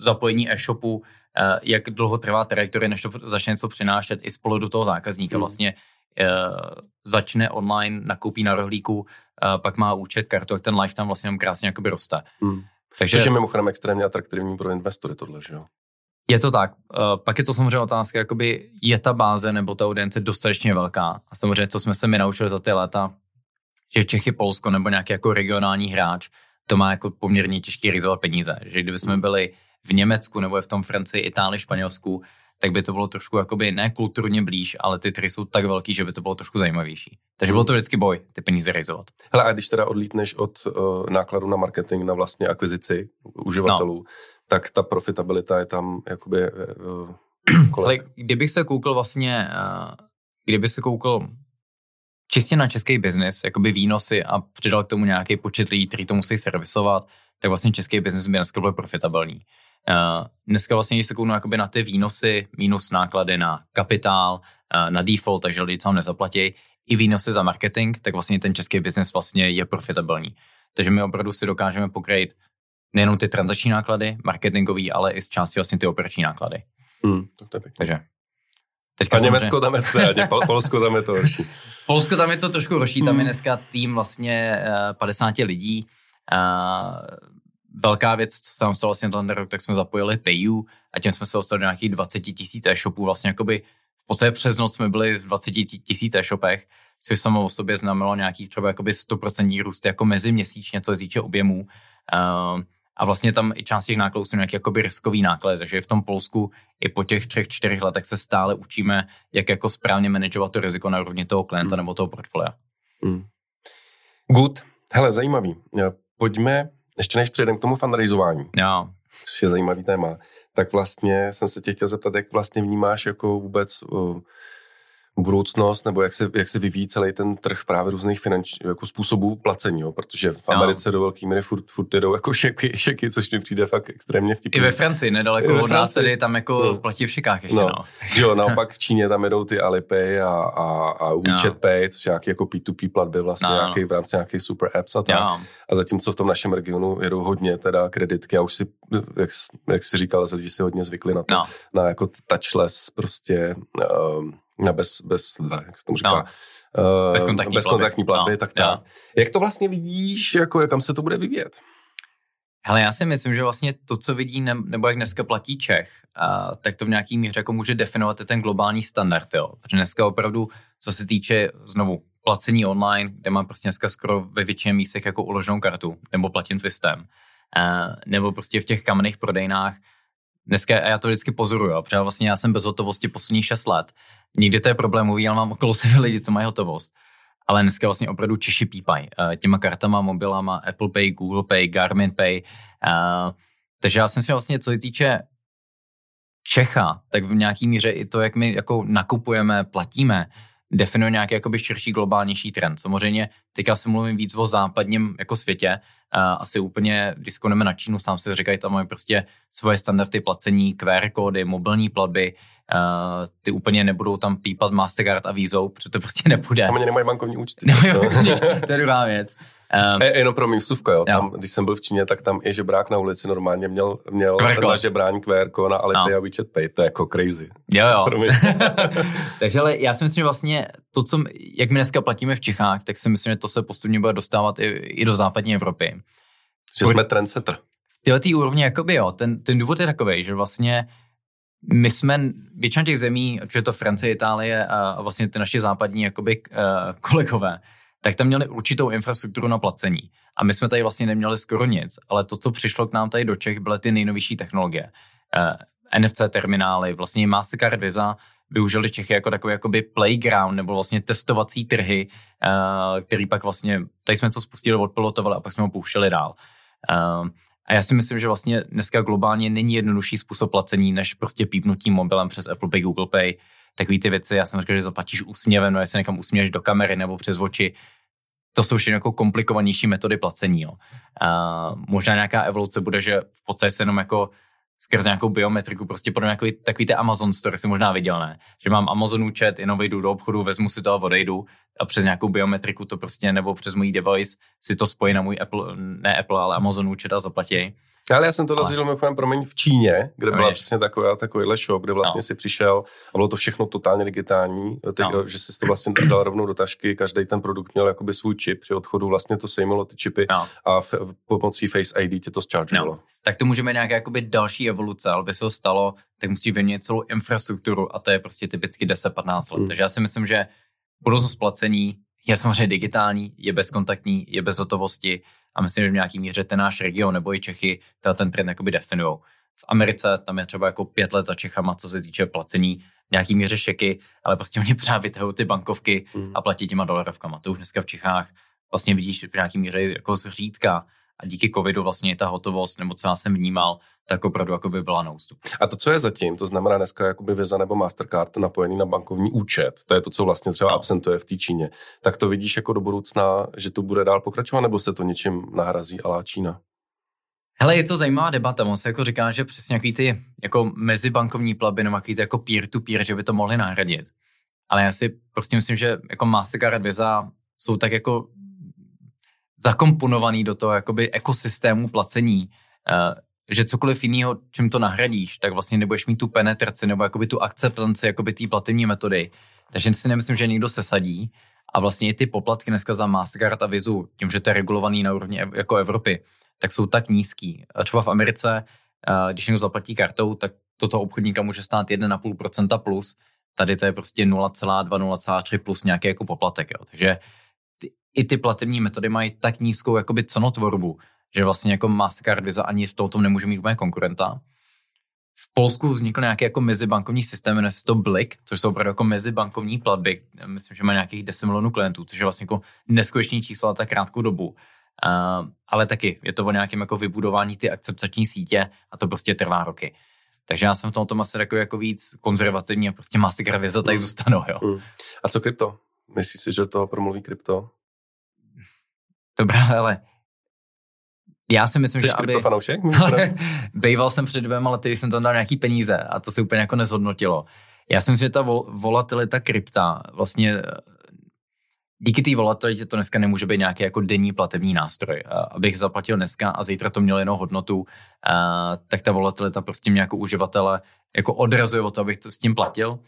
Speaker 2: zapojení e-shopu, eh, jak dlouho trvá trajektorie, než to začne něco přinášet i spolu do toho zákazníka. Hmm. Vlastně začne online, nakoupí na rohlíku, eh, pak má účet, kartu, jak ten lifetime vlastně krásně jakoby roste. Hmm.
Speaker 1: Takže, Což je mimochodem extrémně atraktivní pro investory tohle, že jo?
Speaker 2: Je to tak. Uh, pak je to samozřejmě otázka, jakoby je ta báze nebo ta audience dostatečně velká. A samozřejmě, co jsme se mi naučili za ty léta, že Čechy, Polsko nebo nějaký jako regionální hráč, to má jako poměrně těžký rizovat peníze. Že kdyby jsme byli v Německu nebo v tom Francii, Itálii, Španělsku, tak by to bylo trošku jakoby ne kulturně blíž, ale ty trhy jsou tak velký, že by to bylo trošku zajímavější. Takže bylo to vždycky boj, ty peníze realizovat.
Speaker 1: Hele, a když teda odlítneš od uh, nákladu na marketing na vlastně akvizici uživatelů, no. tak ta profitabilita je tam jakoby uh,
Speaker 2: Ale kdybych se koukl vlastně, uh, kdyby se koukl čistě na český biznis, jakoby výnosy a přidal k tomu nějaký počet lidí, který to musí servisovat, tak vlastně český biznis by dneska byl profitabilní. Uh, dneska vlastně, když se kouknu jakoby na ty výnosy, minus náklady na kapitál, uh, na default, takže lidi tam nezaplatí, i výnosy za marketing, tak vlastně ten český biznis vlastně je profitabilní. Takže my opravdu si dokážeme pokrýt nejenom ty transakční náklady, marketingový, ale i z části vlastně ty operační náklady.
Speaker 1: Hmm, to je
Speaker 2: Takže
Speaker 1: Teďka a Německo tam je to, [laughs] Polsko tam je to horší.
Speaker 2: Polsko tam je to trošku horší, tam je hmm. dneska tým vlastně 50 lidí. Velká věc, co se nám stalo vlastně ten rok, tak jsme zapojili Payu a tím jsme se dostali do nějakých 20 tisíc e-shopů. Vlastně jakoby v podstatě přes noc jsme byli v 20 tisíc e-shopech, což samo o sobě znamenalo nějaký třeba jakoby 100% růst jako meziměsíčně, co se týče objemů. Uh, a vlastně tam i část těch nákladů jsou nějaký jakoby riskový náklad, takže v tom Polsku i po těch třech, čtyřech letech se stále učíme, jak jako správně manažovat to riziko na úrovni toho klienta mm. nebo toho portfolia. Mm.
Speaker 1: Good. Hele, zajímavý. Pojďme, ještě než přejdeme k tomu fundraizování.
Speaker 2: Jo.
Speaker 1: Což je zajímavý téma. Tak vlastně jsem se tě chtěl zeptat, jak vlastně vnímáš jako vůbec uh, budoucnost, nebo jak se, jak se vyvíjí celý ten trh právě různých finančních jako způsobů placení, jo? protože v Americe no. do velké míry furt, furt jedou jako šeky, šeky, což mi přijde fakt extrémně vtipný.
Speaker 2: I ve Francii, nedaleko od nás tedy tam jako no. platí v šekách ještě, no. no.
Speaker 1: jo, naopak v Číně tam jedou ty Alipay a, a, a WeChat no. Pay, což je nějaký jako P2P platby vlastně no. nějaký, v rámci nějakých super apps a tak. No. A zatímco v tom našem regionu jedou hodně teda kreditky, já už si, jak, jak jsi říkal, lidi si hodně zvykli na to, no. na jako touchless prostě um, bez, bez, jak se tomu říká, no.
Speaker 2: Uh, bezkontaktní,
Speaker 1: bezkontaktní platby, platby no. tak tak. Jak to vlastně vidíš, jako kam se to bude vyvíjet?
Speaker 2: Hele, já si myslím, že vlastně to, co vidí, ne, nebo jak dneska platí Čech, a, tak to v nějaký míře jako může definovat i ten globální standard, jo. Takže dneska opravdu, co se týče znovu placení online, kde mám prostě dneska skoro ve většině místech jako uloženou kartu, nebo platím twistem, a, nebo prostě v těch kamenných prodejnách, dneska, a já to vždycky pozoruju, protože vlastně já jsem bez hotovosti posledních 6 let. Nikdy to je problémový, ale mám okolo [laughs] sebe lidi, co mají hotovost. Ale dneska vlastně opravdu Češi pípají uh, těma kartama, mobilama, Apple Pay, Google Pay, Garmin Pay. Uh, takže já si myslím, vlastně, co se týče Čecha, tak v nějaký míře i to, jak my jako nakupujeme, platíme, definuje nějaký jakoby širší globálnější trend. Samozřejmě teďka se mluvím víc o západním jako světě, asi úplně, když skoneme na Čínu, sám se říkají, tam mají prostě svoje standardy placení, QR kódy, mobilní platby, Uh, ty úplně nebudou tam pípat Mastercard a Visa, protože to prostě nepůjde.
Speaker 1: Tam ani nemají bankovní účty.
Speaker 2: to je druhá věc.
Speaker 1: Um, [laughs] e, jenom pro místůvka, jo. Tam, když jsem byl v Číně, tak tam i žebrák na ulici normálně měl, měl na žebrání QR na Alipay no. a WeChat Pay. To je jako crazy.
Speaker 2: Jo, jo. [laughs] [laughs] Takže ale já si myslím, že vlastně to, co, jak my dneska platíme v Čechách, tak si myslím, že to se postupně bude dostávat i, i do západní Evropy.
Speaker 1: Že jsme trendsetter.
Speaker 2: V této úrovni, jakoby jo, ten, ten důvod je takový, že vlastně my jsme, většina těch zemí, ať je to Francie, Itálie a vlastně ty naše západní jakoby, uh, kolegové, tak tam měli určitou infrastrukturu na placení. A my jsme tady vlastně neměli skoro nic, ale to, co přišlo k nám tady do Čech, byly ty nejnovější technologie. Eh, NFC terminály, vlastně Mastercard Visa využili Čechy jako takový jakoby playground nebo vlastně testovací trhy, uh, který pak vlastně, tady jsme co spustili, odpilotovali a pak jsme ho pouštěli dál. A já si myslím, že vlastně dneska globálně není jednodušší způsob placení, než prostě pípnutím mobilem přes Apple Pay, Google Pay, takový ty věci. Já jsem říkal, že zaplatíš úsměvem, no jestli někam usměješ do kamery nebo přes oči. To jsou všechno jako komplikovanější metody placení. Jo. A možná nějaká evoluce bude, že v podstatě se jenom jako skrze nějakou biometriku, prostě podobně jako takový ty Amazon Store, si možná viděl, ne? Že mám Amazon účet, jenom vejdu do obchodu, vezmu si to a odejdu a přes nějakou biometriku to prostě, nebo přes můj device si to spojí na můj Apple, ne Apple, ale Amazon účet a zaplatí.
Speaker 1: Ale já jsem to zažil mimochodem promiň v Číně, kde byla no, přesně taková, takovýhle shop, kde vlastně no. si přišel a bylo to všechno totálně digitální, ty, no. že si to vlastně dal rovnou do tašky, každý ten produkt měl jakoby svůj čip, při odchodu vlastně to sejmilo ty čipy no. a v, pomocí Face ID tě to zchargeovalo. No.
Speaker 2: Tak to můžeme nějaké jakoby další evoluce, ale by se to stalo, tak musí vyměnit celou infrastrukturu a to je prostě typicky 10-15 let. Hmm. Takže já si myslím, že budoucnost placení je samozřejmě digitální, je bezkontaktní, je bez hotovosti a myslím, že v nějaký míře ten náš region nebo i Čechy teda ten trend jakoby definují. V Americe tam je třeba jako pět let za Čechama, co se týče placení nějaký míře šeky, ale prostě oni právě vytahují ty bankovky mm. a platí těma dolarovkama. To už dneska v Čechách vlastně vidíš v nějaký míře jako zřídka a díky covidu vlastně ta hotovost, nebo co já jsem vnímal, tak opravdu jako by byla na ústup.
Speaker 1: A to, co je zatím, to znamená dneska jakoby Visa nebo Mastercard napojený na bankovní účet, to je to, co vlastně třeba absentuje v té Číně, tak to vidíš jako do budoucna, že to bude dál pokračovat, nebo se to něčím nahrazí alá Čína?
Speaker 2: Hele, je to zajímavá debata. On se jako říká, že přesně nějaký ty jako mezibankovní platby nebo jaký ty jako peer-to-peer, že by to mohli nahradit. Ale já si prostě myslím, že jako Mastercard Visa jsou tak jako zakomponovaný do toho jakoby ekosystému placení, eh, že cokoliv jiného, čím to nahradíš, tak vlastně nebudeš mít tu penetraci nebo jakoby tu akceptanci jakoby té platební metody. Takže si nemyslím, že někdo se sadí a vlastně i ty poplatky dneska za Mastercard a Vizu, tím, že to je regulovaný na úrovni jako Evropy, tak jsou tak nízký. A třeba v Americe, eh, když někdo zaplatí kartou, tak toto obchodníka může stát 1,5% plus, tady to je prostě 0,2, 0,3 plus nějaký jako poplatek. Jo. Takže i ty platební metody mají tak nízkou jakoby cenotvorbu, že vlastně jako Mastercard Visa ani v tom nemůže mít úplně konkurenta. V Polsku vznikl nějaký jako mezibankovní systém, jmenuje se to Blik, což jsou opravdu jako mezibankovní platby. Myslím, že má nějakých 10 milionů klientů, což je vlastně jako neskutečný číslo na tak krátkou dobu. Uh, ale taky je to o nějakém jako vybudování ty akceptační sítě a to prostě trvá roky. Takže já jsem v tomto asi takový jako víc konzervativní a prostě masakr věza tady mm. zůstanou, jo. Mm.
Speaker 1: A co krypto? Myslíš si, že to promluví krypto?
Speaker 2: Dobrá, [laughs] ale já si myslím,
Speaker 1: Jsi
Speaker 2: že
Speaker 1: aby... fanoušek? [laughs]
Speaker 2: Bejval jsem před dvěma lety, když jsem tam dal nějaký peníze a to se úplně jako nezhodnotilo. Já si myslím, že ta vol- volatilita krypta vlastně díky té volatilitě to dneska nemůže být nějaký jako denní platební nástroj. Abych zaplatil dneska a zítra to měl jenom hodnotu, tak ta volatilita prostě mě jako uživatele jako odrazuje od toho, abych to s tím platil.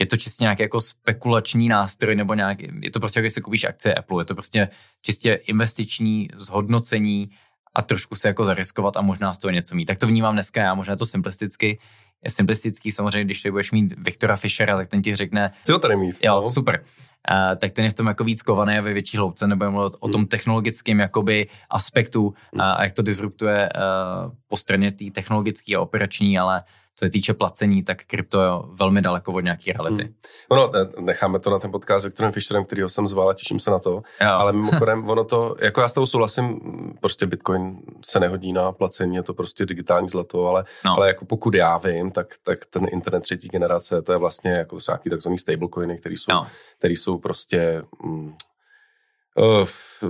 Speaker 2: Je to čistě nějaký jako spekulační nástroj nebo nějaký, je to prostě, když si koupíš akcie Apple, je to prostě čistě investiční zhodnocení a trošku se jako zariskovat a možná z toho něco mít. Tak to vnímám dneska já, možná to simplisticky, je simplistický, samozřejmě, když tady budeš mít Viktora Fischera, tak ten ti řekne...
Speaker 1: Co tady mít?
Speaker 2: Jo, no. super. Uh, tak ten je v tom jako víc kovaný a ve větší hloubce, nebo mluvit hmm. o tom technologickém jakoby aspektu hmm. uh, a jak to disruptuje uh, po straně té technologické a operační, ale co se týče placení, tak krypto je velmi daleko od nějaké reality. Hmm.
Speaker 1: Ono, necháme to na ten podcast s Viktorem Fischerem, kterýho jsem zval a těším se na to. Jo. Ale [laughs] mimochodem, ono to, jako já s tou souhlasím, prostě Bitcoin se nehodí na placení, je to prostě digitální zlato, ale, no. ale jako pokud já vím, tak, tak ten internet třetí generace, to je vlastně jako nějaký takzvaný stablecoiny, který jsou, no. který jsou prostě mm,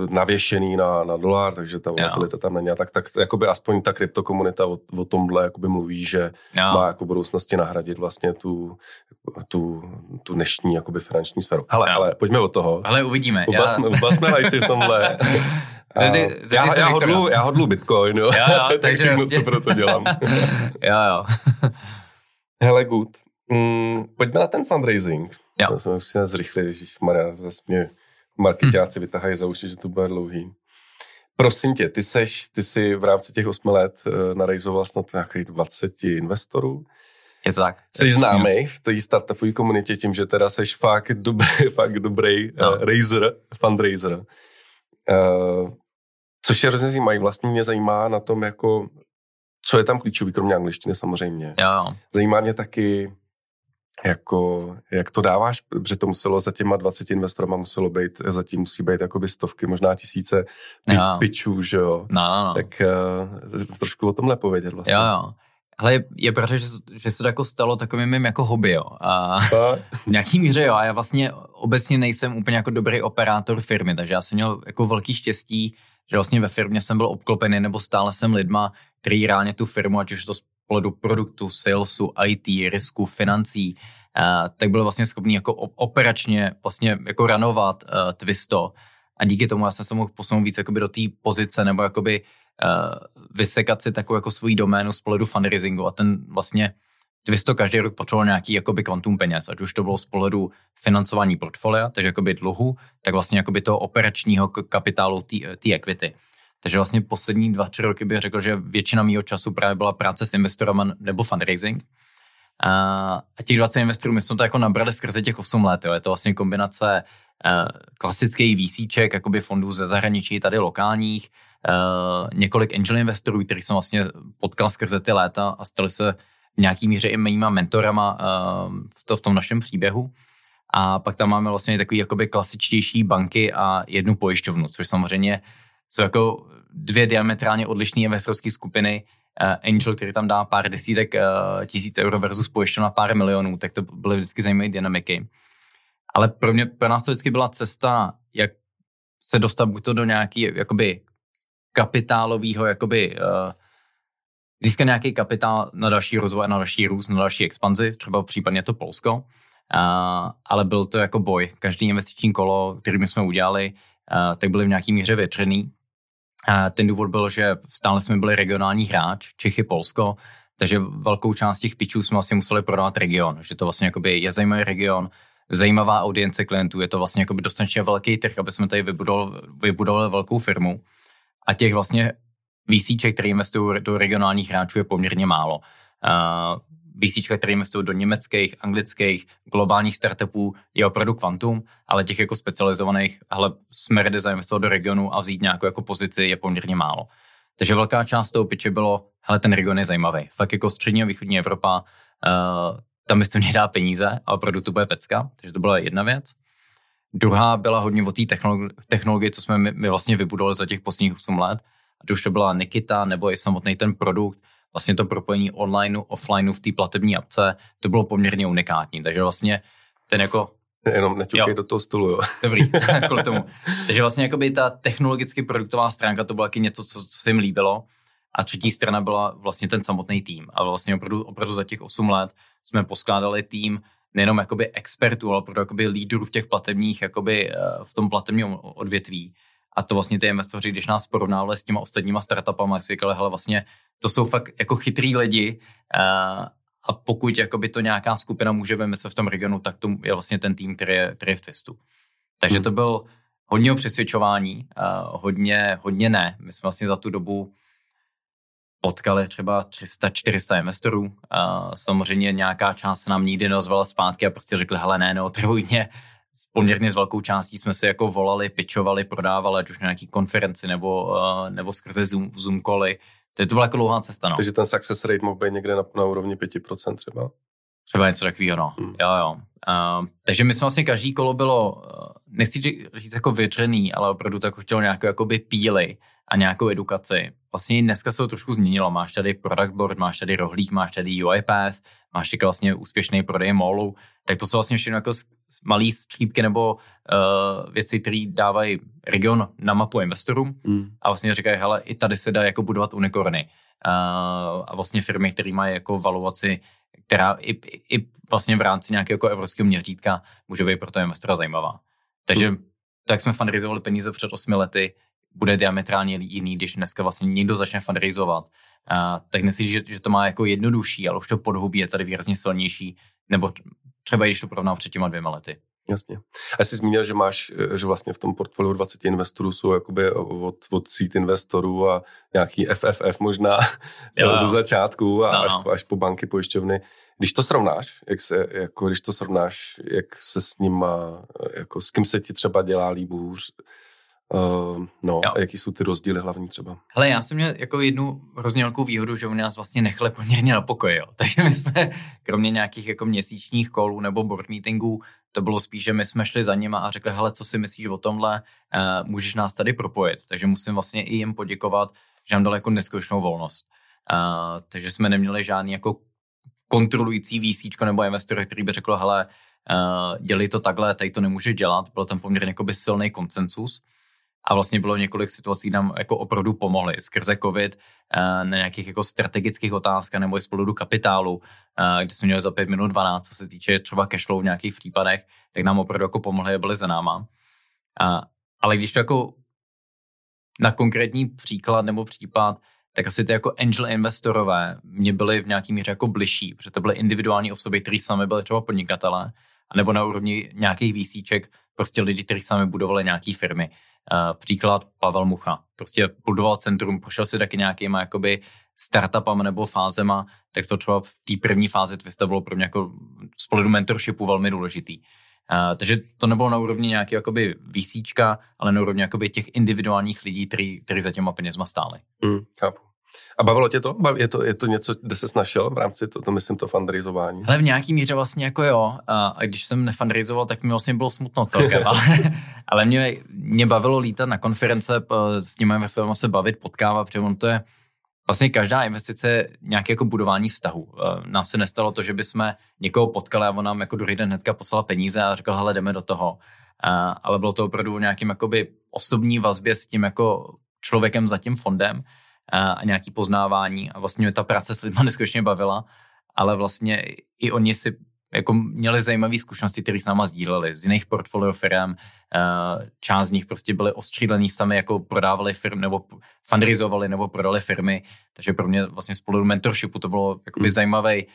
Speaker 1: navěšený na, na dolar, takže ta volatilita tam není. Tak, tak jakoby aspoň ta kryptokomunita o, o tomhle jakoby mluví, že jo. má jako budoucnosti nahradit vlastně tu, tu, tu dnešní jakoby finanční sféru. Hele, ale pojďme od toho.
Speaker 2: Ale uvidíme.
Speaker 1: Oba, já... jsme, oba jsme lajci v tomhle. [laughs] Zezi, zezi já, já, hodlu, já hodlu Bitcoin, jo. jo, jo [laughs] takže všechno, co pro to dělám. [laughs]
Speaker 2: jo, jo.
Speaker 1: Hele, good. Mm, pojďme na ten fundraising. Jo. Já jsem už si zrychlil, Maria, zase mě marketáci hmm. vytahají za uši, že to bude dlouhý. Prosím tě, ty, seš, ty jsi v rámci těch osmi let uh, narejzoval snad nějakých 20 investorů.
Speaker 2: Je to tak.
Speaker 1: Jsi známý v té startupové komunitě tím, že teda seš fakt dobrý, [laughs] fakt dobrý no. uh, raiser, fundraiser. Uh, což je hrozně zajímavé. Vlastně mě zajímá na tom, jako, co je tam klíčový, kromě angličtiny samozřejmě.
Speaker 2: Jo.
Speaker 1: Zajímá mě taky, jako, jak to dáváš, protože to muselo za těma 20 investorama muselo být, zatím musí být jakoby stovky, možná tisíce no. pitchů, že jo.
Speaker 2: No, no, no.
Speaker 1: Tak uh, trošku o tomhle povědět vlastně.
Speaker 2: Jo, jo. Ale je, je pravda, že, že se to jako stalo takovým mým jako hobby, jo. A v nějaký míře, jo. A já vlastně obecně nejsem úplně jako dobrý operátor firmy, takže já jsem měl jako velký štěstí, že vlastně ve firmě jsem byl obklopený, nebo stále jsem lidma, který reálně tu firmu, ať už to pohledu produktu, salesu, IT, risku, financí, uh, tak byl vlastně schopný jako operačně vlastně jako ranovat uh, Twisto. A díky tomu já jsem se mohl posunout víc do té pozice nebo jakoby uh, vysekat si takovou jako svoji doménu z pohledu fundraisingu. A ten vlastně Twisto každý rok potřeboval nějaký jakoby kvantum peněz, ať už to bylo z pohledu financování portfolia, takže jakoby dluhu, tak vlastně jakoby toho operačního kapitálu té equity. Takže vlastně poslední dva, tři roky bych řekl, že většina mého času právě byla práce s investorama nebo fundraising. A, a těch 20 investorů my jsme to jako nabrali skrze těch 8 let. Jo. Je to vlastně kombinace uh, klasických VCček, jakoby fondů ze zahraničí, tady lokálních, uh, několik angel investorů, který jsem vlastně potkal skrze ty léta a stali se v nějaký míře i mýma mentorama uh, v, to, v tom našem příběhu. A pak tam máme vlastně takový jakoby klasičtější banky a jednu pojišťovnu, což samozřejmě jsou jako dvě diametrálně odlišné investorské skupiny. Uh, Angel, který tam dá pár desítek uh, tisíc euro versus pojišťovna pár milionů, tak to byly vždycky zajímavé dynamiky. Ale pro, mě, pro nás to vždycky byla cesta, jak se dostat buď to do nějaký jakoby kapitálového, jakoby uh, získat nějaký kapitál na další rozvoj, na další růst, na další expanzi, třeba případně to Polsko. Uh, ale byl to jako boj. Každý investiční kolo, který my jsme udělali, uh, tak byly v nějaký míře větřený. Ten důvod byl, že stále jsme byli regionální hráč, Čechy, Polsko, takže velkou část těch pitchů jsme vlastně museli prodávat region, že to vlastně jakoby je zajímavý region, zajímavá audience klientů, je to vlastně jakoby dostatečně velký trh, aby jsme tady vybudovali, vybudovali velkou firmu. A těch vlastně VCček, který investují do regionálních hráčů, je poměrně málo. Uh, VC, které investují do německých, anglických, globálních startupů, je opravdu kvantum, ale těch jako specializovaných, ale jsme ready zainvestovat do regionu a vzít nějakou jako pozici je poměrně málo. Takže velká část toho pitche bylo, hele, ten region je zajímavý. Fakt jako střední a východní Evropa, uh, tam byste mě dá peníze a opravdu to bude pecka, takže to byla jedna věc. Druhá byla hodně o té technologi- technologii, co jsme my, my vlastně vybudovali za těch posledních 8 let. A už to byla Nikita nebo i samotný ten produkt, vlastně to propojení online, offline v té platební apce, to bylo poměrně unikátní. Takže vlastně ten jako
Speaker 1: Jenom neťukej do toho stolu, jo. [laughs]
Speaker 2: Dobrý, [laughs] kvůli tomu. Takže vlastně jakoby ta technologicky produktová stránka, to bylo taky něco, co, co se jim líbilo. A třetí strana byla vlastně ten samotný tým. A vlastně opravdu, opravdu za těch 8 let jsme poskládali tým nejenom jakoby expertů, ale opravdu jakoby lídrů v těch platebních, jakoby eh, v tom platebním odvětví. A to vlastně ty investoři, když nás porovnávali s těma ostatníma startupama, si říkali, hele, vlastně to jsou fakt jako chytrý lidi uh, a pokud jakoby to nějaká skupina může vymyslet v tom regionu, tak to je vlastně ten tým, který je, který je v Twistu. Takže hmm. to byl hodně o přesvědčování, uh, hodně, hodně ne. My jsme vlastně za tu dobu potkali třeba 300-400 investorů. Uh, samozřejmě nějaká část se nám nikdy neozvala zpátky a prostě řekli, hele ne, neotrhuj mě. S poměrně s velkou částí jsme se jako volali, pičovali, prodávali, ať už na nějaký konferenci nebo, uh, nebo skrze Zoom, Zoom cally. To, to byla jako dlouhá cesta. No.
Speaker 1: Takže ten success rate mohl být někde na, na úrovni 5% třeba?
Speaker 2: Třeba něco takového, no. Hmm. Jo, jo. Uh, takže my jsme vlastně každý kolo bylo, uh, nechci říct jako vyřený, ale opravdu to jako chtělo nějakou jakoby píly a nějakou edukaci. Vlastně dneska se to trošku změnilo. Máš tady product board, máš tady rohlík, máš tady UiPath, máš tady vlastně úspěšný prodej molu. Tak to jsou vlastně všechno jako malý střípky nebo uh, věci, které dávají region na mapu investorům mm. a vlastně říkají, hele, i tady se dá jako budovat unikorny. Uh, a vlastně firmy, které mají jako valuaci, která i, i vlastně v rámci nějakého jako evropského měřítka může být pro to investora zajímavá. Takže mm. tak jsme fundraizovali peníze před osmi lety, bude diametrálně jiný, když dneska vlastně někdo začne fundraizovat. Uh, tak myslím, že, že to má jako jednodušší, ale už to podhubí je tady výrazně silnější, nebo třeba když to porovnám před těma dvěma lety.
Speaker 1: Jasně. A jsi zmínil, že máš, že vlastně v tom portfoliu 20 investorů jsou jakoby od, od seed investorů a nějaký FFF možná [laughs] jo, ze začátku a no. až, až po banky, pojišťovny. Když to srovnáš, jak se, jako když to srovnáš, jak se s nima, jako s kým se ti třeba dělá líp hůř, Uh, no, jo. a jaký jsou ty rozdíly hlavní třeba?
Speaker 2: Hele, já jsem měl jako jednu hrozně velkou výhodu, že oni nás vlastně nechali poměrně na pokoji, jo. [laughs] Takže my jsme, kromě nějakých jako měsíčních kolů nebo board meetingů, to bylo spíš, že my jsme šli za nima a řekli, hele, co si myslíš o tomhle, uh, můžeš nás tady propojit. Takže musím vlastně i jim poděkovat, že nám dali jako neskutečnou volnost. Uh, takže jsme neměli žádný jako kontrolující výsíčko nebo investor, který by řekl, hele, uh, dělej to takhle, tady to nemůže dělat. Byl tam poměrně silný koncensus. A vlastně bylo několik situací, nám jako opravdu pomohly skrze COVID eh, na nějakých jako strategických otázkách nebo z pohledu kapitálu, eh, kde jsme měli za 5 minut 12, co se týče třeba cashflow v nějakých případech, tak nám opravdu jako pomohly a byly za náma. Ale když to jako na konkrétní příklad nebo případ, tak asi ty jako angel investorové mě byly v nějaký míře jako bližší, protože to byly individuální osoby, kteří sami byli třeba podnikatelé, nebo na úrovni nějakých výsíček, prostě lidi, kteří sami budovali nějaké firmy. Uh, příklad Pavel Mucha. Prostě budoval centrum, pošel si taky nějakýma jakoby startupama nebo fázema, tak to třeba v té první fázi Twista bylo pro mě jako z pohledu mentorshipu velmi důležitý. Uh, takže to nebylo na úrovni nějaké jakoby výsíčka, ale na úrovni jakoby těch individuálních lidí, kteří za těma penězma stáli.
Speaker 1: Mm, chápu. A bavilo tě to? Je to, je to něco, kde se snažil v rámci to, to myslím, to fundraizování?
Speaker 2: Ale v nějaký míře vlastně jako jo. A když jsem nefundraizoval, tak mi vlastně bylo smutno celkem. [laughs] ale, ale mě, mě bavilo lítat na konference, s nimi se bavit, potkávat, protože on to je vlastně každá investice nějaké jako budování vztahu. Nám se nestalo to, že bychom někoho potkali a on nám jako druhý den hnedka poslal peníze a řekl, hele, jdeme do toho. Ale bylo to opravdu nějakým jakoby osobní vazbě s tím jako člověkem za tím fondem a nějaký poznávání a vlastně mě ta práce s lidmi [laughs] neskutečně bavila, ale vlastně i oni si jako měli zajímavé zkušenosti, které s náma sdíleli z jiných portfolio firm. Část z nich prostě byly ostřílení sami, jako prodávali firmy nebo fundrizovali nebo prodali firmy. Takže pro mě vlastně z pohledu mentorshipu to bylo jakoby hmm. zajímavý,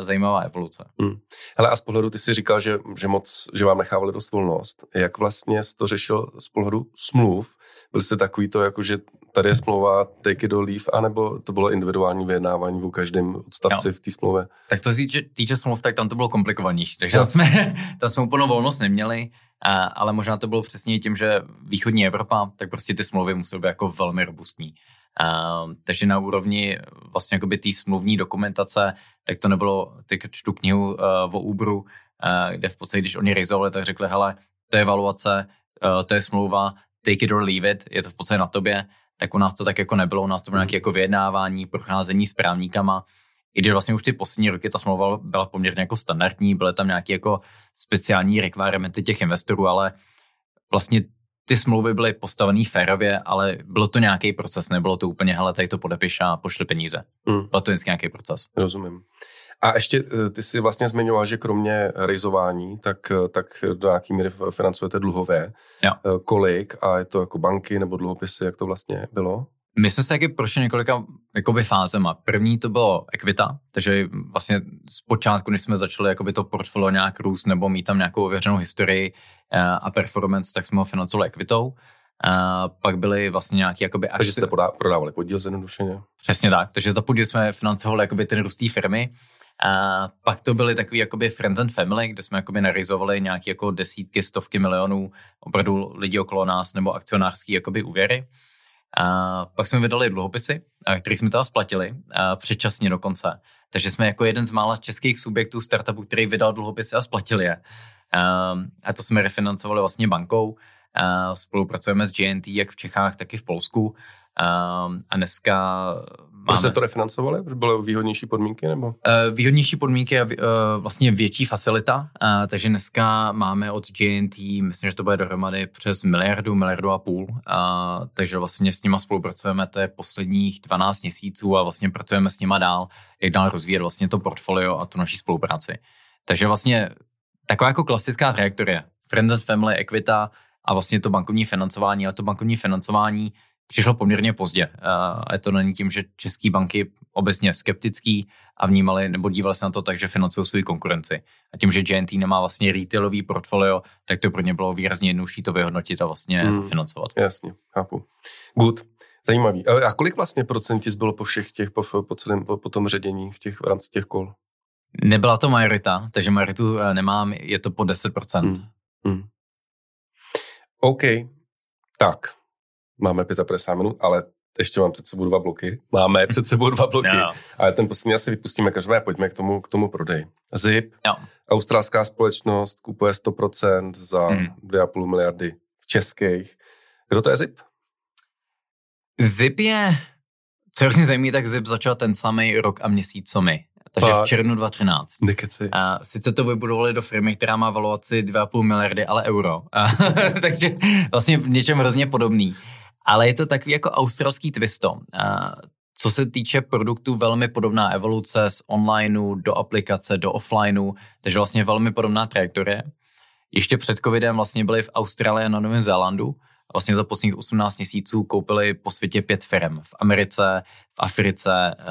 Speaker 2: zajímavá evoluce.
Speaker 1: Hmm. Hele a z pohledu ty si říkal, že, že moc, že vám nechávali dost volnost. Jak vlastně jsi to řešil z pohledu smluv? Byl jsi takový to, jako že tady je smlouva take it or leave, anebo to bylo individuální vyjednávání v každém odstavci jo. v té smlouvě?
Speaker 2: Tak to týče, týče smluv, tak tam to bylo komplikovanější. Takže tam jsme, [laughs] tam jsme úplnou volnost neměli, a, ale možná to bylo přesně tím, že východní Evropa, tak prostě ty smlouvy musely být jako velmi robustní. A, takže na úrovni vlastně jakoby té smluvní dokumentace, tak to nebylo, teď čtu knihu uh, o Uberu, uh, kde v podstatě, když oni rizovali, tak řekli, hele, to je evaluace, uh, to je smlouva, take it or leave it, je to v podstatě na tobě, tak u nás to tak jako nebylo, u nás to bylo nějaké jako vyjednávání, procházení s právníkama, i když vlastně už ty poslední roky ta smlouva byla poměrně jako standardní, byly tam nějaké jako speciální requirementy těch investorů, ale vlastně ty smlouvy byly postavené férově, ale bylo to nějaký proces, nebylo to úplně, hele, tady to podepiš a pošli peníze. Mm. Byl to vždycky nějaký proces.
Speaker 1: Rozumím. A ještě eh, ty si vlastně zmiňoval, že kromě rejzování, tak, eh, tak do nějaký míry financujete dluhové.
Speaker 2: Jo.
Speaker 1: Eh, kolik? A je to jako banky nebo dluhopisy, jak to vlastně bylo?
Speaker 2: My jsme se taky prošli několika jakoby, fázema. První to bylo Equita, takže vlastně zpočátku, když jsme začali jakoby, to portfolio nějak růst nebo mít tam nějakou ověřenou historii a performance, tak jsme ho financovali Equitou. A pak byly vlastně nějaké jakoby
Speaker 1: akci. Takže jste podá, prodávali podíl zjednodušeně?
Speaker 2: Přesně tak, takže za podíl jsme financovali jakoby ten růst firmy a pak to byly takový jakoby friends and family, kde jsme jakoby narizovali nějaké jako desítky, stovky milionů opravdu lidí okolo nás nebo akcionářský jakoby úvěry. A pak jsme vydali dluhopisy, které jsme teda splatili předčasně dokonce. Takže jsme jako jeden z mála českých subjektů startupu, který vydal dluhopisy a splatili je. A to jsme refinancovali vlastně bankou. Spolupracujeme s GNT jak v Čechách, tak i v Polsku. A dneska
Speaker 1: Máme. jste to refinancovali? Protože byly výhodnější podmínky? nebo? Uh,
Speaker 2: výhodnější podmínky a uh, vlastně větší facilita, uh, takže dneska máme od GNT, myslím, že to bude dohromady přes miliardu, miliardu a půl, takže vlastně s nima spolupracujeme, to je posledních 12 měsíců a vlastně pracujeme s nima dál, jak dál rozvíjet vlastně to portfolio a tu naší spolupráci. Takže vlastně taková jako klasická trajektorie. Friends and Family, Equita a vlastně to bankovní financování, ale to bankovní financování přišlo poměrně pozdě. A je to není tím, že české banky obecně skeptický a vnímali nebo dívali se na to tak, že financují svou konkurenci. A tím, že GNT nemá vlastně retailový portfolio, tak to pro ně bylo výrazně jednodušší to vyhodnotit a vlastně hmm. financovat.
Speaker 1: Jasně, chápu. Good. Zajímavý. A kolik vlastně procentí zbylo po všech těch, po, po celém, po, po tom ředění v, těch, v rámci těch kol?
Speaker 2: Nebyla to majorita, takže majoritu eh, nemám, je to po 10%. Hmm. Hmm.
Speaker 1: OK, tak máme 55 minut, ale ještě mám před sebou dva bloky. Máme před sebou dva bloky. No. Ale ten poslední asi vypustíme každé. Pojďme k tomu, k tomu prodeji. Zip,
Speaker 2: no.
Speaker 1: australská společnost, kupuje 100% za hmm. 2,5 miliardy v českých. Kdo to je Zip?
Speaker 2: Zip je, co je zajímavé, tak Zip začal ten samý rok a měsíc, co my. Takže Pak. v červnu 2013.
Speaker 1: Nekeci.
Speaker 2: A sice to vybudovali do firmy, která má valuaci 2,5 miliardy, ale euro. A, [laughs] takže vlastně v něčem hrozně podobný ale je to takový jako australský twisto. Co se týče produktů, velmi podobná evoluce z onlineu do aplikace, do offlineu, takže vlastně velmi podobná trajektorie. Ještě před covidem vlastně byli v Austrálii a na Novém Zélandu. Vlastně za posledních 18 měsíců koupili po světě pět firm. V Americe, v Africe, eh,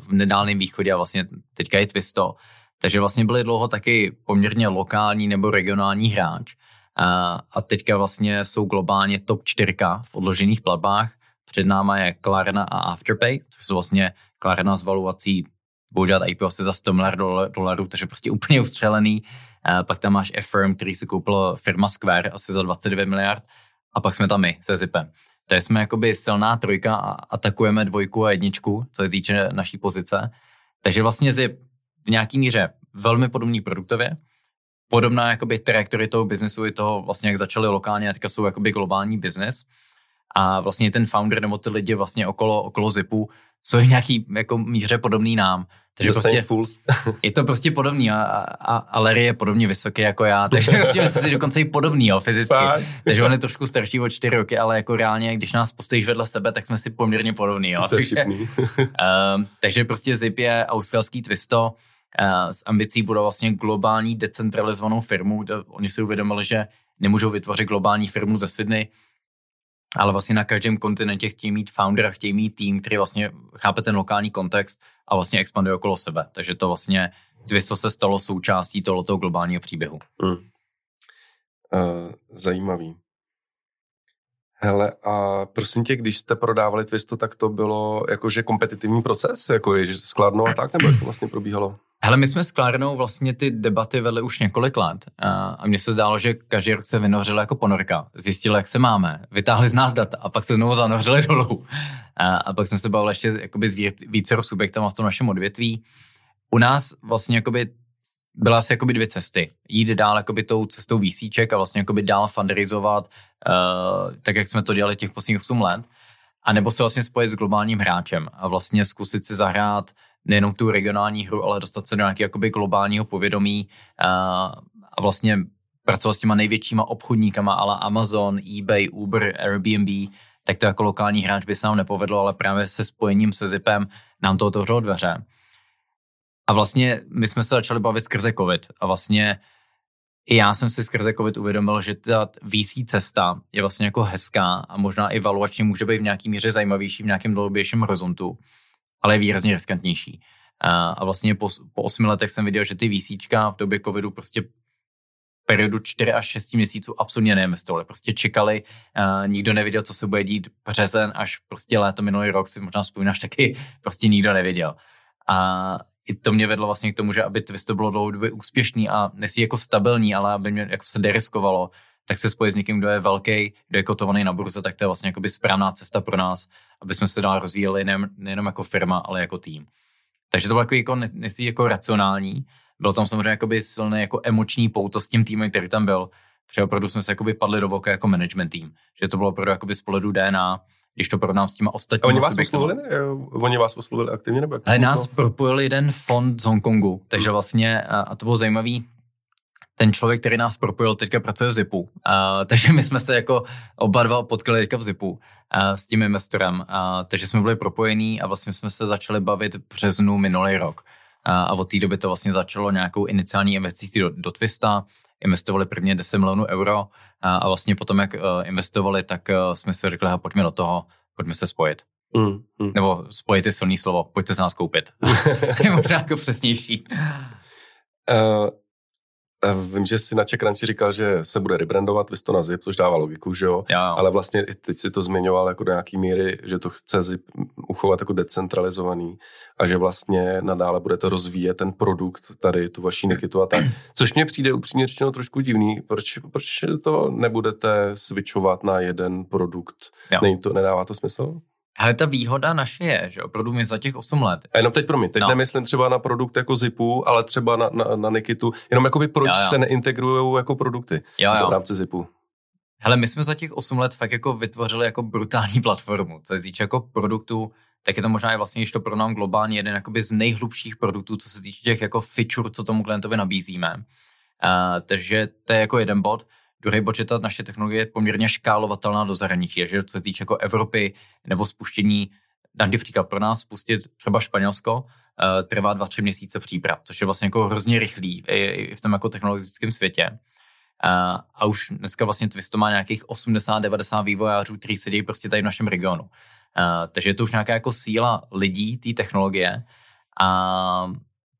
Speaker 2: v nedálném východě a vlastně teďka je Twisto. Takže vlastně byli dlouho taky poměrně lokální nebo regionální hráč. A, teďka vlastně jsou globálně top 4 v odložených platbách. Před náma je Klarna a Afterpay, což jsou vlastně Klarna s valuací budou dělat IPO asi za 100 miliard dolarů, takže prostě úplně ustřelený. A pak tam máš Affirm, který si koupil firma Square asi za 29 miliard. A pak jsme tam my se Zipem. Tady jsme jakoby silná trojka a atakujeme dvojku a jedničku, co se týče naší pozice. Takže vlastně Zip v nějaký míře velmi podobný produktově, podobná jakoby trajektory toho biznesu i toho vlastně, jak začali lokálně a teďka jsou jakoby globální biznes. A vlastně ten founder nebo ty lidi vlastně okolo, okolo Zipu jsou v nějaký jako míře podobný nám.
Speaker 1: Takže prostě, [laughs]
Speaker 2: je to prostě podobný a, a, a Larry je podobně vysoký jako já, [laughs] takže prostě jsme si dokonce i podobný, jo, fyzicky. takže on je trošku starší o čtyři roky, ale jako reálně, když nás postojíš vedle sebe, tak jsme si poměrně podobný, jo. [laughs] Takže, um, takže prostě Zip je australský twisto, s ambicí budou vlastně globální decentralizovanou firmu. Oni si uvědomili, že nemůžou vytvořit globální firmu ze Sydney, ale vlastně na každém kontinentě chtějí mít founder, chtějí mít tým, který vlastně chápe ten lokální kontext a vlastně expanduje okolo sebe. Takže to vlastně Twisto se stalo součástí tohoto globálního příběhu. Hmm. Uh,
Speaker 1: zajímavý. Hele, a prosím tě, když jste prodávali Twisto, tak to bylo jakože kompetitivní proces, jako je, že skladno a tak, nebo jak to vlastně probíhalo?
Speaker 2: Hele, my jsme s Klárnou vlastně ty debaty vedli už několik let a mně se zdálo, že každý rok se vynořil jako ponorka, zjistili, jak se máme, vytáhli z nás data a pak se znovu zanořili [laughs] dolů. A, a pak jsme se bavili ještě jakoby s více subjektama v tom našem odvětví. U nás vlastně jakoby byla asi jakoby dvě cesty. Jít dál jakoby tou cestou výsíček a vlastně jakoby dál fundraizovat, uh, tak jak jsme to dělali těch posledních 8 let. A nebo se vlastně spojit s globálním hráčem a vlastně zkusit si zahrát nejenom tu regionální hru, ale dostat se do nějakého jakoby globálního povědomí a, a vlastně pracovat s těma největšíma obchodníkama, ale Amazon, eBay, Uber, Airbnb, tak to jako lokální hráč by se nám nepovedlo, ale právě se spojením se Zipem nám to otevřelo dveře. A vlastně my jsme se začali bavit skrze COVID a vlastně i já jsem si skrze COVID uvědomil, že ta VC cesta je vlastně jako hezká a možná i valuačně může být v nějaký míře zajímavější v nějakém dlouhodobějším horizontu, ale je výrazně riskantnější. A vlastně po, po osmi letech jsem viděl, že ty VCčka v době covidu prostě periodu 4 až 6 měsíců absolutně neinvestovali. Prostě čekali, uh, nikdo nevěděl, co se bude dít březen až prostě léto minulý rok, si možná vzpomínáš taky, prostě nikdo nevěděl. A i to mě vedlo vlastně k tomu, že aby Twist to bylo dlouhodobě úspěšný a nesí jako stabilní, ale aby mě jako se deriskovalo, tak se spojit s někým, kdo je velký, kdo je kotovaný na burze, tak to je vlastně jako správná cesta pro nás, aby jsme se dál rozvíjeli nejen, nejenom jako firma, ale jako tým. Takže to bylo jako, jako nesí jako racionální, byl tam samozřejmě jakoby silný jako emoční pouto s tím týmem, který tam byl. Protože opravdu jsme se jakoby padli do voka jako management tým. Že to bylo opravdu jakoby z pohledu DNA, když to porovnám s těma ostatními.
Speaker 1: A oni vás oslovili? Oni vás oslovili aktivně? Nebo
Speaker 2: Ale nás propojil jeden fond z Hongkongu, takže hmm. vlastně, a to bylo zajímavý, ten člověk, který nás propojil, teďka pracuje v ZIPu. A, takže my jsme se jako oba dva potkali teďka v ZIPu a, s tím investorem. A, takže jsme byli propojení a vlastně jsme se začali bavit v březnu minulý rok a od té doby to vlastně začalo nějakou iniciální investicí do, do Twista, investovali prvně 10 milionů euro a, a vlastně potom, jak uh, investovali, tak uh, jsme si řekli, pojďme do toho, pojďme se spojit. Mm, mm. Nebo spojit je silný slovo, pojďte se nás koupit. [laughs] je možná jako přesnější.
Speaker 1: Uh, Vím, že si na Cranchy říkal, že se bude rebrandovat Visto na Zip, což dává logiku, že jo?
Speaker 2: jo.
Speaker 1: Ale vlastně teď si to zmiňoval jako do nějaký míry, že to chce Zip uchovat jako decentralizovaný a že vlastně nadále budete rozvíjet ten produkt tady, tu vaší Nikitu a tak. Což mě přijde upřímně řečeno trošku divný. Proč, proč to nebudete switchovat na jeden produkt? Není to, nedává to smysl?
Speaker 2: Ale ta výhoda naše je, že opravdu my za těch 8 let.
Speaker 1: A jenom teď pro mě, teď no. nemyslím třeba na produkt jako Zipu, ale třeba na, na, na Nikitu. Jenom jakoby proč jo, jo. se neintegrují jako produkty jo, jo. v rámci Zipu.
Speaker 2: Hele, my jsme za těch 8 let fakt jako vytvořili jako brutální [laughs] platformu, co se týče jako produktů, tak je to možná i vlastně, když to pro nám globálně jeden jakoby z nejhlubších produktů, co se týče těch jako feature, co tomu klientovi nabízíme. Uh, takže to je jako jeden bod. Druhý bod, že ta naše technologie je poměrně škálovatelná do zahraničí, že co se týče jako Evropy nebo spuštění, dám příklad pro nás, spustit třeba Španělsko, uh, trvá dva, tři měsíce příprav, což je vlastně jako hrozně rychlý i, i v tom jako technologickém světě. Uh, a už dneska vlastně Twisto má nějakých 80-90 vývojářů, kteří sedí prostě tady v našem regionu. Uh, takže je to už nějaká jako síla lidí, té technologie. A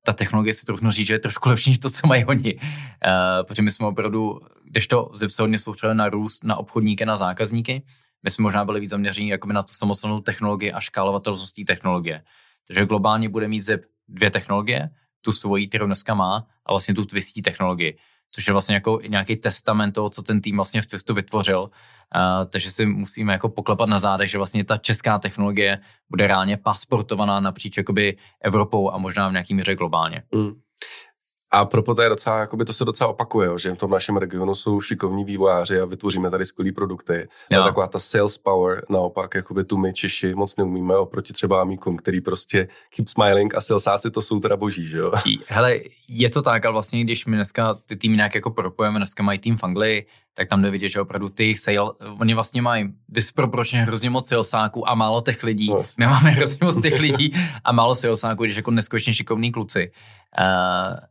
Speaker 2: ta technologie si trochu říct, že je trošku lepší než to, co mají oni. Uh, protože my jsme opravdu, když to hodně soustředili na růst, na obchodníky, na zákazníky, my jsme možná byli víc zaměření jakoby na tu samostatnou technologii a škálovatelnost té technologie. Takže globálně bude mít Zip dvě technologie, tu svoji, kterou dneska má, a vlastně tu twistí technologii, což je vlastně jako nějaký testament toho, co ten tým vlastně v Twistu vytvořil Takže si musíme jako poklepat na zádech, že vlastně ta česká technologie bude reálně pasportovaná napříč jakoby Evropou a možná v nějakým míře globálně. Mm.
Speaker 1: A proto to je docela, jakoby to se docela opakuje, jo, že v tom našem regionu jsou šikovní vývojáři a vytvoříme tady skvělé produkty. Jo. A taková ta sales power, naopak, jakoby tu my Češi moc neumíme oproti třeba Amíkům, který prostě keep smiling a salesáci to jsou teda boží, že jo?
Speaker 2: Hele, je to tak, ale vlastně když my dneska ty týmy nějak jako propojeme, dneska mají tým v Anglii, tak tam jde vidět, že opravdu ty sale, oni vlastně mají disproporčně hrozně moc salesáků a málo těch lidí. Vlastně. My máme hrozně moc těch lidí a málo salesáků, když jako neskutečně šikovní kluci.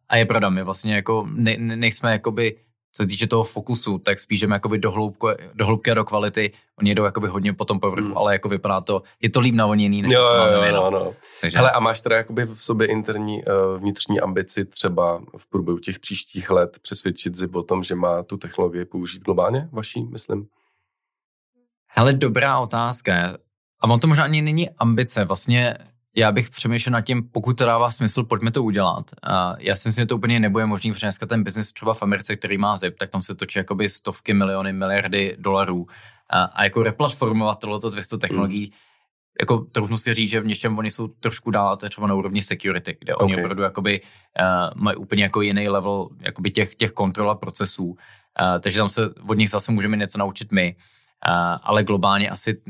Speaker 2: A je pravda, my vlastně jako ne, ne, nejsme jakoby, co se týče toho fokusu, tak spíš jdeme jakoby do, hloubky, do hloubky a do kvality. Oni jedou jakoby hodně po tom povrchu, mm. ale jako vypadá to, je to líp navoněný, než
Speaker 1: jo,
Speaker 2: to, co
Speaker 1: máme jo, no, no. Takže... Hele, a máš teda jakoby v sobě interní uh, vnitřní ambici třeba v průběhu těch příštích let přesvědčit ZIP o tom, že má tu technologii použít globálně, vaší, myslím?
Speaker 2: Hele, dobrá otázka. A on to možná ani není ambice. Vlastně já bych přemýšlel nad tím, pokud to dává smysl, pojďme to udělat. A já si myslím, že to úplně nebude možný, protože dneska ten biznis třeba v Americe, který má ZIP, tak tam se točí jakoby stovky miliony, miliardy dolarů. A, a jako replatformovat tohleto 200 technologií, mm. jako trochu si říct, že v něčem oni jsou trošku dál, to je třeba na úrovni security, kde okay. oni opravdu jakoby, uh, mají úplně jako jiný level jakoby těch, těch kontrol a procesů. Uh, takže tam se od nich zase můžeme něco naučit my. Ale globálně asi